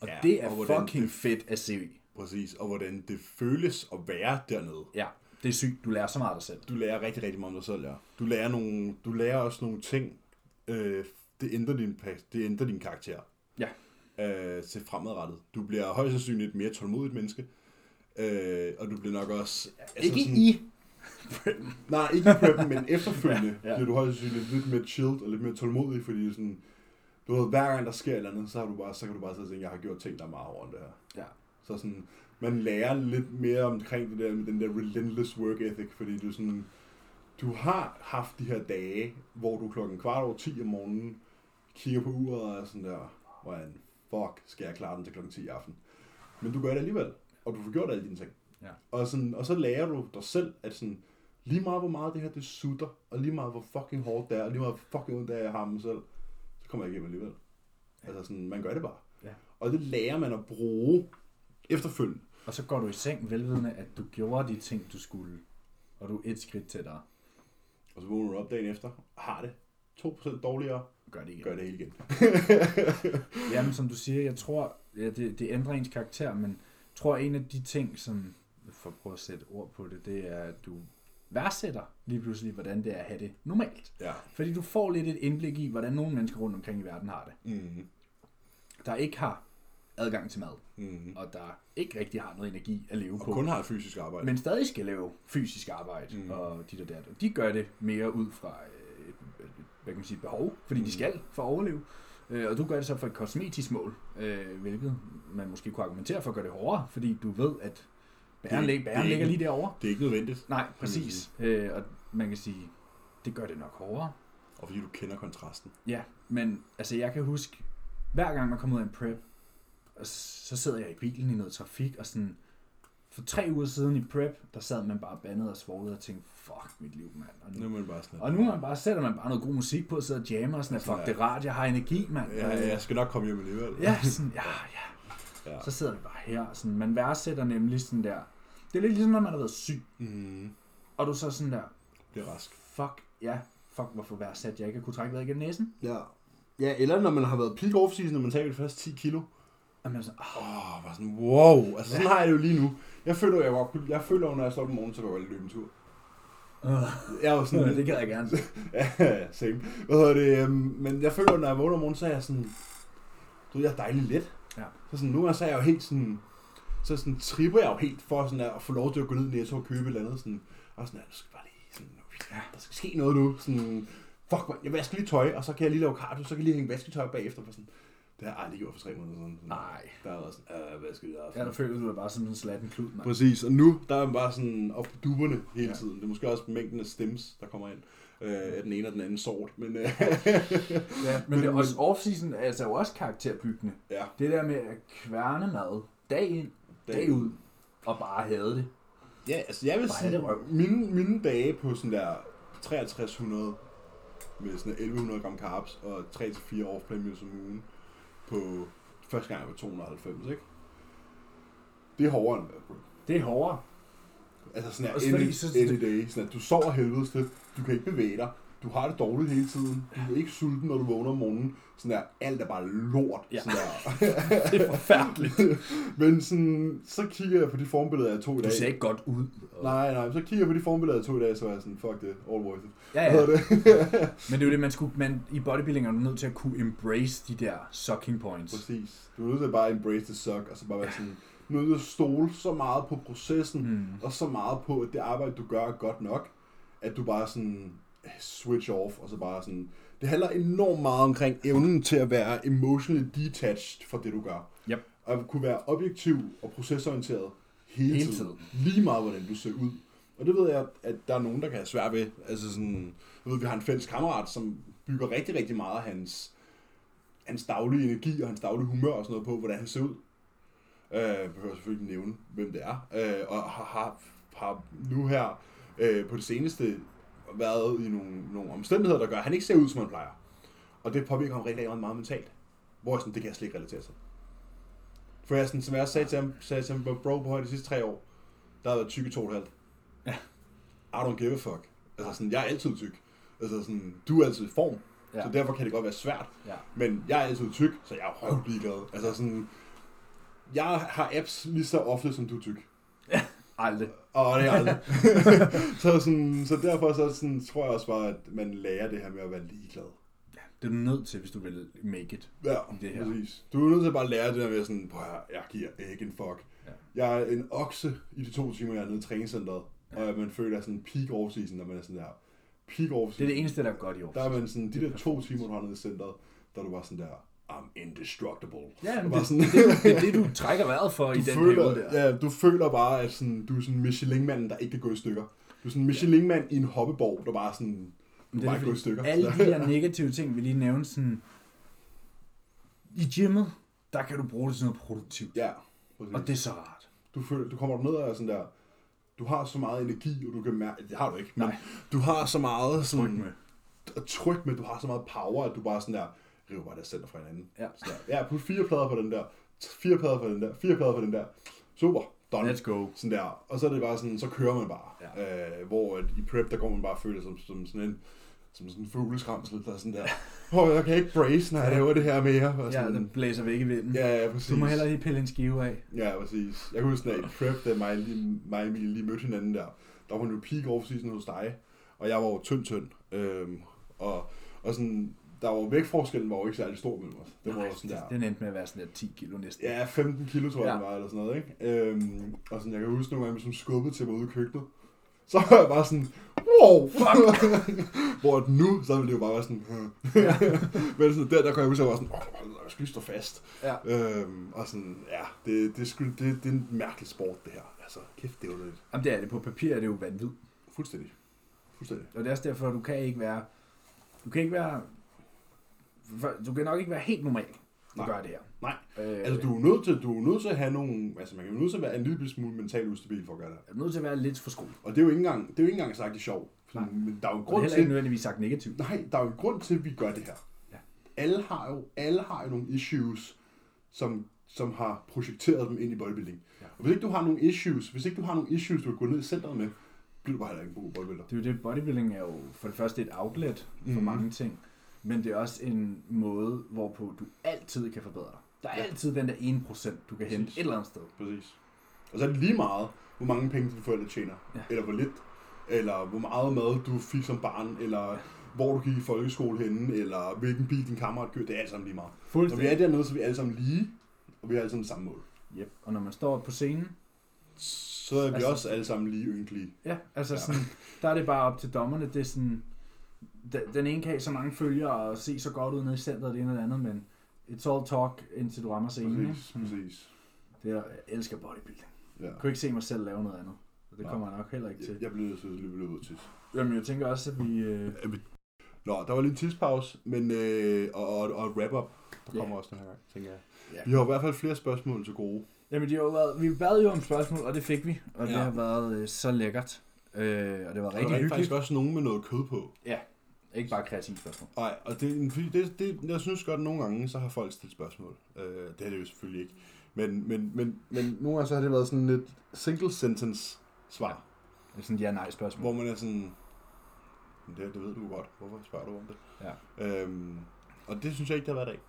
A: Og
B: Ja,
A: det er
B: og
A: fucking
B: det-
A: fedt at se.
B: Præcis, og hvordan det føles at være dernede.
A: Ja, det er sygt. Du lærer så meget af dig selv.
B: Du lærer rigtig, rigtig meget om dig selv, ja. Du lærer, nogle, du lærer også nogle ting. Øh, det, ændrer din, det ændrer din karakter.
A: Ja.
B: Øh, til fremadrettet. Du bliver højst sandsynligt et mere tålmodigt menneske. Øh, og du bliver nok også...
A: Ikke i. <laughs>
B: Nej, ikke i preppen, men efterfølgende ja.
A: ja.
B: bliver du højst sandsynligt lidt mere chilled og lidt mere tålmodig, fordi sådan, du ved, hver gang der sker et eller andet, så, har du bare, så kan du bare sidde og tænke, jeg har gjort ting, der er meget over det her.
A: Ja.
B: Så sådan, man lærer lidt mere omkring det der med den der relentless work ethic, fordi du sådan, du har haft de her dage, hvor du klokken kvart over 10 om morgenen kigger på uret og er sådan der, hvordan fuck skal jeg klare den til klokken 10 i aften. Men du gør det alligevel, og du får gjort alle dine ting.
A: Ja.
B: Og, sådan, og så lærer du dig selv, at sådan, lige meget hvor meget det her det sutter, og lige meget hvor fucking hårdt det er, og lige meget hvor fucking ondt det er, jeg har mig selv, så kommer jeg igennem alligevel.
A: Ja.
B: Altså sådan, man gør det bare.
A: Ja.
B: Og det lærer man at bruge efterfølgende.
A: Og så går du i seng velvidende, at du gjorde de ting, du skulle. Og du er et skridt tættere.
B: Og så vågner du op dagen efter, og har det 2% dårligere,
A: Gør det igen.
B: gør det hele igen. <laughs>
A: Jamen, som du siger, jeg tror, ja, det, det ændrer ens karakter, men jeg tror, en af de ting, som, for at prøve at sætte ord på det, det er, at du værdsætter lige pludselig, hvordan det er at have det normalt.
B: Ja.
A: Fordi du får lidt et indblik i, hvordan nogle mennesker rundt omkring i verden har det.
B: Mm.
A: Der ikke har adgang til mad,
B: Mm.
A: og der ikke rigtig har noget energi at leve
B: Og
A: på.
B: kun har fysisk arbejde.
A: men stadig skal lave fysisk arbejde
B: Mm.
A: og dit og dat. Og de gør det mere ud fra øh, et, et, hvad kan man sige, behov, fordi
B: Mm.
A: de skal for at overleve. Øh, og du gør det så for et kosmetisk mål, øh, hvilket man måske kunne argumentere for at gøre det hårdere, fordi du ved, at bæren,
B: Det-
A: lig, bæren
B: er
A: ligger lige derovre.
B: Det er ikke nødvendigt.
A: Nej, præcis. Øh, og man kan sige, det gør det nok hårdere.
B: Og fordi du kender kontrasten.
A: Ja, men altså jeg kan huske, hver gang man kommer ud af en prep, og så sidder jeg i bilen i noget trafik, og sådan, for tre uger siden i prep, der sad man bare bandet og svoglede og tænkte, fuck mit liv, mand. Og
B: Nu
A: nu,
B: er man bare sådan,
A: og nu man bare, sætter man bare noget god musik på, og sidder og jammer, og sådan, at fuck,
B: Ja.
A: det er rart, jeg har energi, mand.
B: ja, jeg skal nok komme hjem alligevel.
A: ja, sådan, ja, ja.
B: ja.
A: Så sidder vi bare her, sådan, man værdsætter nemlig sådan der, det er lidt ligesom, når man har været syg,
B: Mm.
A: og du så sådan der,
B: Det er rask.
A: fuck, ja, fuck, hvorfor værdsætter jeg ikke at kunne trække vejret igennem næsen?
B: Ja. Ja, eller når man har været peak off-season, når man tager de første 10 kilo.
A: Og man er sådan,
B: Åh, oh, bare sådan, wow. Altså, sådan har jeg det jo lige nu. Jeg føler, jeg, kunne- jeg føler, når jeg står op om morgenen, så vil jeg løbe en tur. Jeg er jo sådan,
A: det kan jeg gerne <laughs>
B: ja, same. Hvad hedder det? øhm, Men jeg føler, når jeg vågner om morgenen, så er jeg sådan, du ved, jeg er dejligt let.
A: Ja.
B: Så sådan, nogle gange så er jeg jo helt sådan, så sådan tripper jeg jo helt for sådan at få lov til at gå ned i Netto og købe et eller andet. Sådan, og sådan, ja, skal bare lige sådan, ja, der skal ske noget nu. Sådan, fuck man, jeg vasker lige tøj, og så kan jeg lige lave cardio, så kan jeg lige hænge vasketøj bagefter. For sådan, det har jeg aldrig gjort for tre måneder siden. Sådan,
A: Nej.
B: Der er også sådan, øh, hvad skal vi
A: Ja, der føler du dig bare som sådan en slatten klud, mand.
B: Præcis, og nu der er man bare sådan op på duberne hele
A: Ja.
B: tiden. Det er måske også mængden af stems, der kommer ind. Øh, af den ene og den anden sort. Men, øh,
A: Ja, men det er også off-season er altså jo også karakterbyggende.
B: ja.
A: Det der med at kværne mad dag ind, dag ud, og bare havde det.
B: Ja, altså jeg vil
A: Bare
B: sige,
A: have
B: mine, mine dage på sådan der 6300 med sådan 1100 gram carbs og 3-4 off-play meals om ugen på første gang var 290, ikke? Det er hårdere end det.
A: Det er hårdere.
B: Altså sådan her, any,
A: så-
B: any day. Sådan at du sover helvedes til, du kan ikke bevæge dig, du har det dårligt hele tiden, du er ikke sulten, når du vågner om morgenen. Sådan der, alt er bare lort.
A: Ja.
B: Sådan der. <laughs>
A: Det er forfærdeligt.
B: Men sådan, så kigger jeg på de formbilleder, jeg tog i
A: Du
B: dag.
A: ser ikke godt ud.
B: Nej, nej, så kigger jeg på de formbilleder, jeg tog i dag, så er jeg sådan, fuck det, all worth it.
A: Ja, ja.
B: det? <laughs>
A: Men det er jo det, man skulle, man, i bodybuilding er du nødt til at kunne embrace de der sucking points.
B: Præcis. Du er nødt til at bare embrace the suck, og så bare være sådan, nu er nødt til at stole så meget på processen,
A: Mm.
B: og så meget på, at det arbejde, du gør, er godt nok, at du bare sådan switch off, og så bare sådan... Det handler enormt meget omkring evnen til at være emotionally detached fra det, du gør.
A: Yep.
B: Og kunne være objektiv og procesorienteret hele,
A: Hele
B: tiden.
A: tiden.
B: Lige meget, hvordan du ser ud. Og det ved jeg, at der er nogen, der kan have svært ved. Altså sådan, jeg ved, vi har en fælles kammerat, som bygger rigtig, rigtig meget af hans, hans daglige energi og hans daglige humør og sådan noget på, hvordan han ser ud. Øh, jeg behøver selvfølgelig nævne, hvem det er. Øh, og har, har, har nu her øh, på det seneste været i nogle, nogle omstændigheder, der gør, at han ikke ser ud, som han plejer. Og det påvirker ham rigtig, rigtig meget mentalt. Hvor jeg sådan, det kan jeg slet ikke relatere til. For jeg sådan, som jeg også sagde til ham, sagde til ham, bro, på de sidste tre år, der har været tyk i to og et halvt.
A: Ja.
B: I don't give a fuck. Altså sådan, jeg er altid tyk. Altså sådan, du er altid i form. Ja. Så derfor kan det godt være svært.
A: Ja.
B: Men jeg er altid tyk, så jeg er røvlig glad. Altså sådan, jeg har apps lige så ofte, som du er tyk.
A: Aldrig.
B: Og det er aldrig. <laughs> så, sådan, så derfor så sådan, tror jeg også bare, at man lærer det her med at være ligeglad.
A: Ja, det er du nødt til, hvis du vil make it.
B: Ja,
A: det her.
B: præcis. Du er nødt til at bare lære det der med sådan, prøv at høre, jeg giver ikke en fuck.
A: Ja.
B: Jeg er en okse i de to timer, jeg er nede i træningscenteret.
A: Ja.
B: Og man føler sådan peak off-season, når man er sådan der. Peak off-season.
A: Det er det eneste, der er godt i år.
B: Der er man sådan, de der to timer, du har nede i centeret, der er du bare sådan der, I'm indestructible.
A: Ja, men det,
B: sådan-
A: det, det, det, er det, du trækker vejret for i
B: du
A: den
B: føler,
A: periode der.
B: Ja, du føler bare, at sådan, du er sådan Michelin-manden, der ikke kan gå i stykker. Du er sådan Michelin-mand i en hoppeborg, der bare sådan, du
A: det
B: bare
A: det,
B: gå i stykker.
A: Alle de der negative ting, vi lige nævnte, sådan... I gymmet, der kan du bruge det til noget produktivt.
B: Ja, præcis.
A: Og det er så rart.
B: du, føler, du kommer ned og er sådan der, du har så meget energi, og du kan mærke, det har du ikke, men
A: Nej.
B: du har så meget
A: Tryk
B: sådan,
A: med.
B: at tryk med, du har så meget power, at du bare sådan der, river bare det center fra hinanden.
A: Ja.
B: Sådan der. Ja, put fire plader på den der, fire plader på den der, fire plader på den der. Super, done.
A: Let's go.
B: Sådan der. Og så er det bare sådan, så kører man bare. Ja. Øh, hvor at i prep, der går man bare og føler som, som sådan en, som sådan en fugleskramsel, der er sådan der, åh, oh, jeg kan ikke brace, når jeg laver det her mere. Og
A: Ja,
B: sådan,
A: den blæser væk i vinden.
B: ja, ja, præcis.
A: Du må heller lige pille en skive af.
B: Ja, præcis. Jeg kan huske, at i prep, da mig, lige- mig og Emil lige mødte hinanden der, der var hun jo peak off-season hos dig, og jeg var jo tynd, tynd. Øhm, og, og sådan, der var vægtforskellen var jo ikke særlig stor mellem os. Det var jo sådan der,
A: Den endte med at være sådan der 10 kilo næsten.
B: ja, 15 kilo tror jeg,
A: Ja.
B: det var, eller sådan noget, ikke? Øhm, og sådan, jeg kan huske nogle gange, som skubbede til mig ude i køkkenet. Så var jeg bare sådan, wow, fuck. <laughs> Hvor nu, så ville det jo bare være sådan,
A: Ja. <laughs>
B: men sådan der, der kunne jeg huske, at jeg var sådan, åh, jeg skal lige stå fast.
A: ja.
B: Øhm, og sådan, ja, det, det, er sgu- det, det er en mærkelig sport, det her. Altså, kæft, det er underligt.
A: Jamen det er det. På papir er det jo vanvid.
B: Fuldstændig. Fuldstændig.
A: Og det er også derfor, du kan ikke være... Du kan ikke være... Du kan nok ikke være helt normal, du
B: Nej.
A: gør det her.
B: Nej.
A: Øh,
B: Altså, du er nødt til, du er nødt til at have nogle, altså man kan nødt til at være en lille smule mentalt ustabil for at gøre det.
A: er nødt til at være lidt for skole.
B: Og det er jo ikke engang, det er jo ikke engang sagt i sjov.
A: Nej.
B: Men der er jo en
A: Og det er
B: grund
A: heller ikke
B: til,
A: nødvendigvis sagt negativt.
B: nej, der er jo en grund til, at vi gør det her.
A: Ja.
B: Alle har jo, alle har jo nogle issues, som, som har projekteret dem ind i bodybuilding.
A: Ja.
B: Og hvis ikke du har nogle issues, hvis ikke du har nogle issues, du kan gå ned i centret med, bliver du bare heller ikke en god bodybuilder.
A: Det er jo det, bodybuilding er jo for det første et outlet for
B: Mhm.
A: mange ting, men det er også en måde, hvorpå du altid kan forbedre dig. Der er
B: Ja.
A: altid den der 1%, du kan hente
B: Præcis.
A: et eller andet sted.
B: Præcis. Og så er det lige meget, hvor mange penge dine forældre tjener.
A: Ja.
B: Eller hvor lidt. Eller hvor meget mad du fik som barn. Eller hvor du gik i folkeskole henne. Eller hvilken bil din kammerat kørte. Det er alt sammen lige meget. Når vi er dernede, så er vi alle sammen lige. Og vi har alle sammen samme mål.
A: Yep. Og når man står på scenen,
B: Så er vi
A: Altså-
B: også alle sammen lige ynkelige.
A: ja, altså
B: Ja.
A: ja. sådan, der er det bare op til dommerne. Det er sådan, den, ene kan have så mange følgere og se så godt ud nede i centret, det ene og det andet, men it's all talk, indtil du rammer scenen.
B: Præcis,
A: ikke?
B: præcis.
A: Det er, jeg elsker bodybuilding.
B: Ja.
A: Jeg kunne ikke se mig selv lave noget andet. Og det
B: Nej.
A: kommer jeg nok heller ikke til.
B: Jeg, jeg blev nødt til at løbe ud til.
A: Jamen, jeg tænker også, at vi... Øh,
B: Nå, der var lige en tidspause, men, øh, og, og, og wrap-up, der
A: Ja.
B: kommer også den her gang, tænker jeg.
A: Ja.
B: Vi har i hvert fald flere spørgsmål til gode.
A: Jamen, de har været, vi bad jo om spørgsmål, og det fik vi. Og det
B: Ja.
A: har været øh, så lækkert. Øh, og det var
B: Og der
A: rigtig
B: er
A: hyggeligt.
B: faktisk også nogen med noget kød på.
A: Ikke bare kreativt spørgsmål.
B: Nej, og det, det, det, jeg synes godt, at nogle gange, så har folk stillet spørgsmål. Øh, det er det jo selvfølgelig ikke. Men, men, men, men nogle gange så har det været sådan lidt single sentence svar,
A: er sådan et ja-nej spørgsmål.
B: hvor man er sådan, "Men det, det ved du godt, hvorfor spørger du om det?
A: Ja.
B: Øhm, og det synes jeg ikke, der har været af.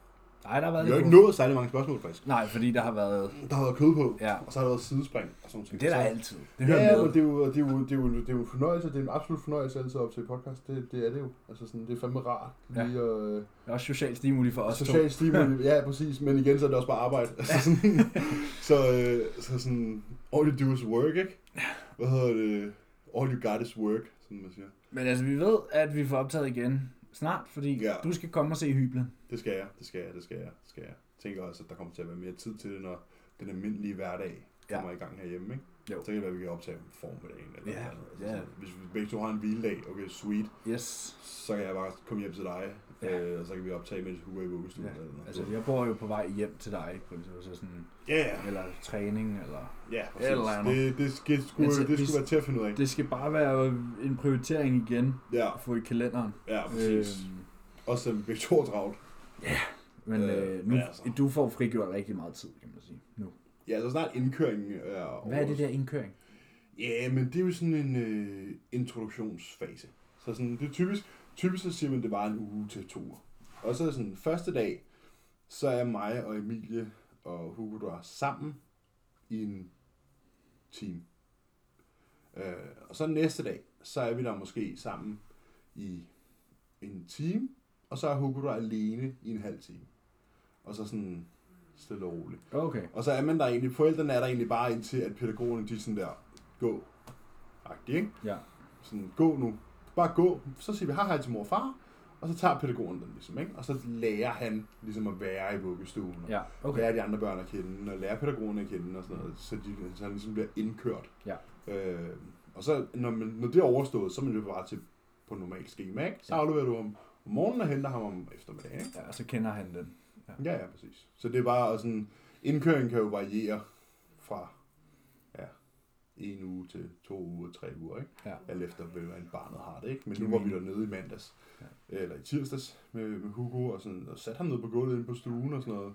A: Nej, der har været
B: Vi har ikke nået særlig mange spørgsmål, faktisk.
A: Nej, fordi der har været...
B: Der har været kød på,
A: Ja,
B: og så har der været sidespring og sådan noget.
A: det er der altid. Det hører
B: Ja,
A: med.
B: men det er, jo, det, er jo, det, er jo, det er jo en fornøjelse. Det er en absolut fornøjelse altid op til podcast. Det, det er det jo. Altså sådan, det er fandme rart.
A: Ja.
B: Lige, øh,
A: Det er også social stimuli for os
B: Social <laughs> stimuli, ja præcis, men igen så er det også bare arbejde. Altså sådan, <laughs> så, øh, så sådan, all you do is work, ikke? Hvad hedder det? All you got is work, som man siger.
A: Men altså, vi ved, at vi får optaget igen snart, fordi
B: Ja.
A: du skal komme og se hyblen.
B: Det skal jeg, det skal jeg, det skal jeg, det skal jeg. Jeg tænker også, at der kommer til at være mere tid til det, når den almindelige hverdag
A: Ja.
B: kommer i gang herhjemme, ikke?
A: Jo.
B: Så kan det være, at vi kan optage om formiddagen eller
A: Ja,
B: noget. Altså
A: ja.
B: Hvis vi begge to har en hviledag, okay, sweet,
A: Yes.
B: så kan jeg bare komme hjem til dig,
A: Ja.
B: øh, og så kan vi optage, mens Hugo er i vuggestuen.
A: Ja.
B: eller noget.
A: Altså, jeg bor jo på vej hjem til dig, så sådan,
B: Ja, ja.
A: eller træning, eller...
B: Ja,
A: Eller
B: præcis.
A: andet.
B: Det, det, skal, skulle,
A: så-
B: det
A: vi-
B: skulle være til at finde ud af.
A: Det skal bare være en prioritering igen
B: Ja,
A: at få i kalenderen.
B: ja, præcis.
A: Øhm,
B: Også vi begge to travlt.
A: men
B: Øh,
A: øh, nu,
B: altså.
A: du får frigjort rigtig meget tid, kan man sige, nu.
B: Ja, så snart indkøringen er over.
A: Hvad er det der indkøring?
B: Ja, men det er jo sådan en øh, introduktionsfase. Så sådan, det er typisk, typisk så siger man, det var en uge til to uger. Og så er sådan, første dag, så er mig og Emilie og Hugo der sammen i en team. Øh, og så næste dag, så er vi der måske sammen i en time, og så er Hugo der alene i en halv time. Og så sådan stille og roligt.
A: Okay.
B: Og så er man der egentlig, forældrene er der egentlig bare indtil, at pædagogerne, de sådan der, gå. Agtig, ikke?
A: Ja.
B: Sådan, gå nu. Bare gå. Så siger vi, hej hej til mor og far. Og så tager pædagogen den ligesom, ikke? Og så lærer han ligesom at være i vuggestuen. Og
A: Ja,
B: okay.
A: okay.
B: lære de andre børn at kende, og lære pædagogerne at kende og sådan noget. Så, de, så han ligesom bliver indkørt.
A: Ja.
B: Øh, og så, når, man, når det er overstået, så er man jo bare til på normalt schema, ikke? Så
A: Ja.
B: afleverer du ham om morgenen og henter ham om eftermiddagen, ikke?
A: Ja, så kender han den.
B: Ja, ja, præcis. Så det er bare sådan, indkøringen kan jo variere fra ja, en uge til to uger, tre uger, ikke?
A: Ja.
B: Alt efter, hvordan barnet har det, ikke? Men nu var vi dernede i mandags, ja. eller i tirsdags med, med Hugo, og, sådan, og satte ham ned på gulvet inde på stuen og sådan noget.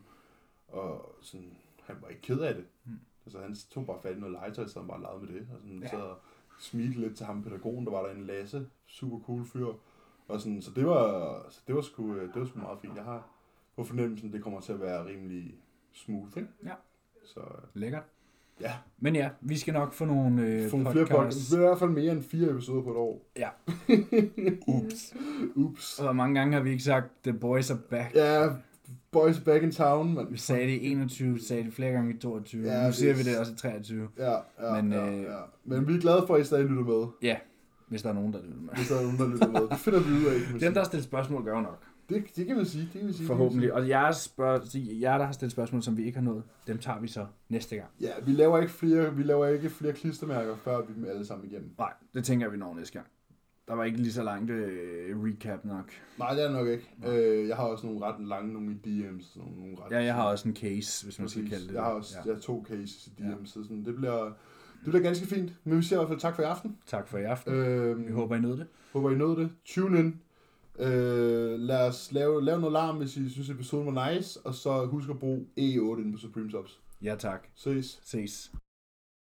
B: Og sådan, han var ikke ked af det.
A: Mm.
B: Altså, han tog bare fat i noget legetøj, så han bare legede med det. Og sådan,
A: Ja.
B: ja. så smilte lidt til ham, pædagogen, der var der en Lasse, super cool fyr. Og sådan, så det var, så det var, sgu, øh, det var sgu meget fint. Jeg har på fornemmelsen, det kommer til at være rimelig smooth, ikke?
A: Ja.
B: Så øh,
A: Lækkert.
B: Ja,
A: Men ja, vi skal nok få nogle øh,
B: få nogle flere
A: podcasts.
B: podcasts. I hvert fald mere end fire episoder på et år.
A: Ja. <laughs>
B: Ups. Ups.
A: Og hvor mange gange har vi ikke sagt, the boys are back?
B: Ja, boys back in town, man.
A: Vi sagde det i 21, sagde det flere gange i 22.
B: Ja,
A: nu siger vi det også i 23.
B: Ja, ja,
A: Men,
B: ja,
A: øh,
B: ja. Men vi er glade for, at I stadig lytter med.
A: Ja, hvis der er nogen, der lytter med.
B: Hvis der er nogen, der lytter med. Det finder vi ud af. <laughs>
A: Dem, der stillet spørgsmål, gør jo nok.
B: Det, det kan man sige. Det kan man sige.
A: Forhåbentlig. Og jeres, spørg- jer, der har stillet spørgsmål, som vi ikke har nået, dem tager vi så næste gang.
B: Ja, vi laver ikke flere, vi laver ikke flere klistermærker, før vi dem alle sammen igennem.
A: Nej, det tænker jeg, vi når næste gang. Der var ikke lige så langt øh, recap nok.
B: Nej, det er det nok ikke. Øh, jeg har også nogle ret lange, nogle i DM's. Nogle, nogle ret,
A: Ja, jeg har også en case, hvis man skal kalde det
B: Jeg har
A: det.
B: også
A: ja.
B: jeg har to cases i DM's,
A: Ja.
B: så sådan, det, bliver, det bliver ganske fint. Men vi siger i hvert fald tak for i aften.
A: Tak for i aften.
B: Øh,
A: Vi håber, I nød det.
B: håber, I nåede det. Tune in. Øh, lad os lave, lave noget larm, hvis I synes, episoden var nice. Og så husk at bruge E8 inde på Supreme Subs.
A: Ja, tak.
B: Ses.
A: Ses.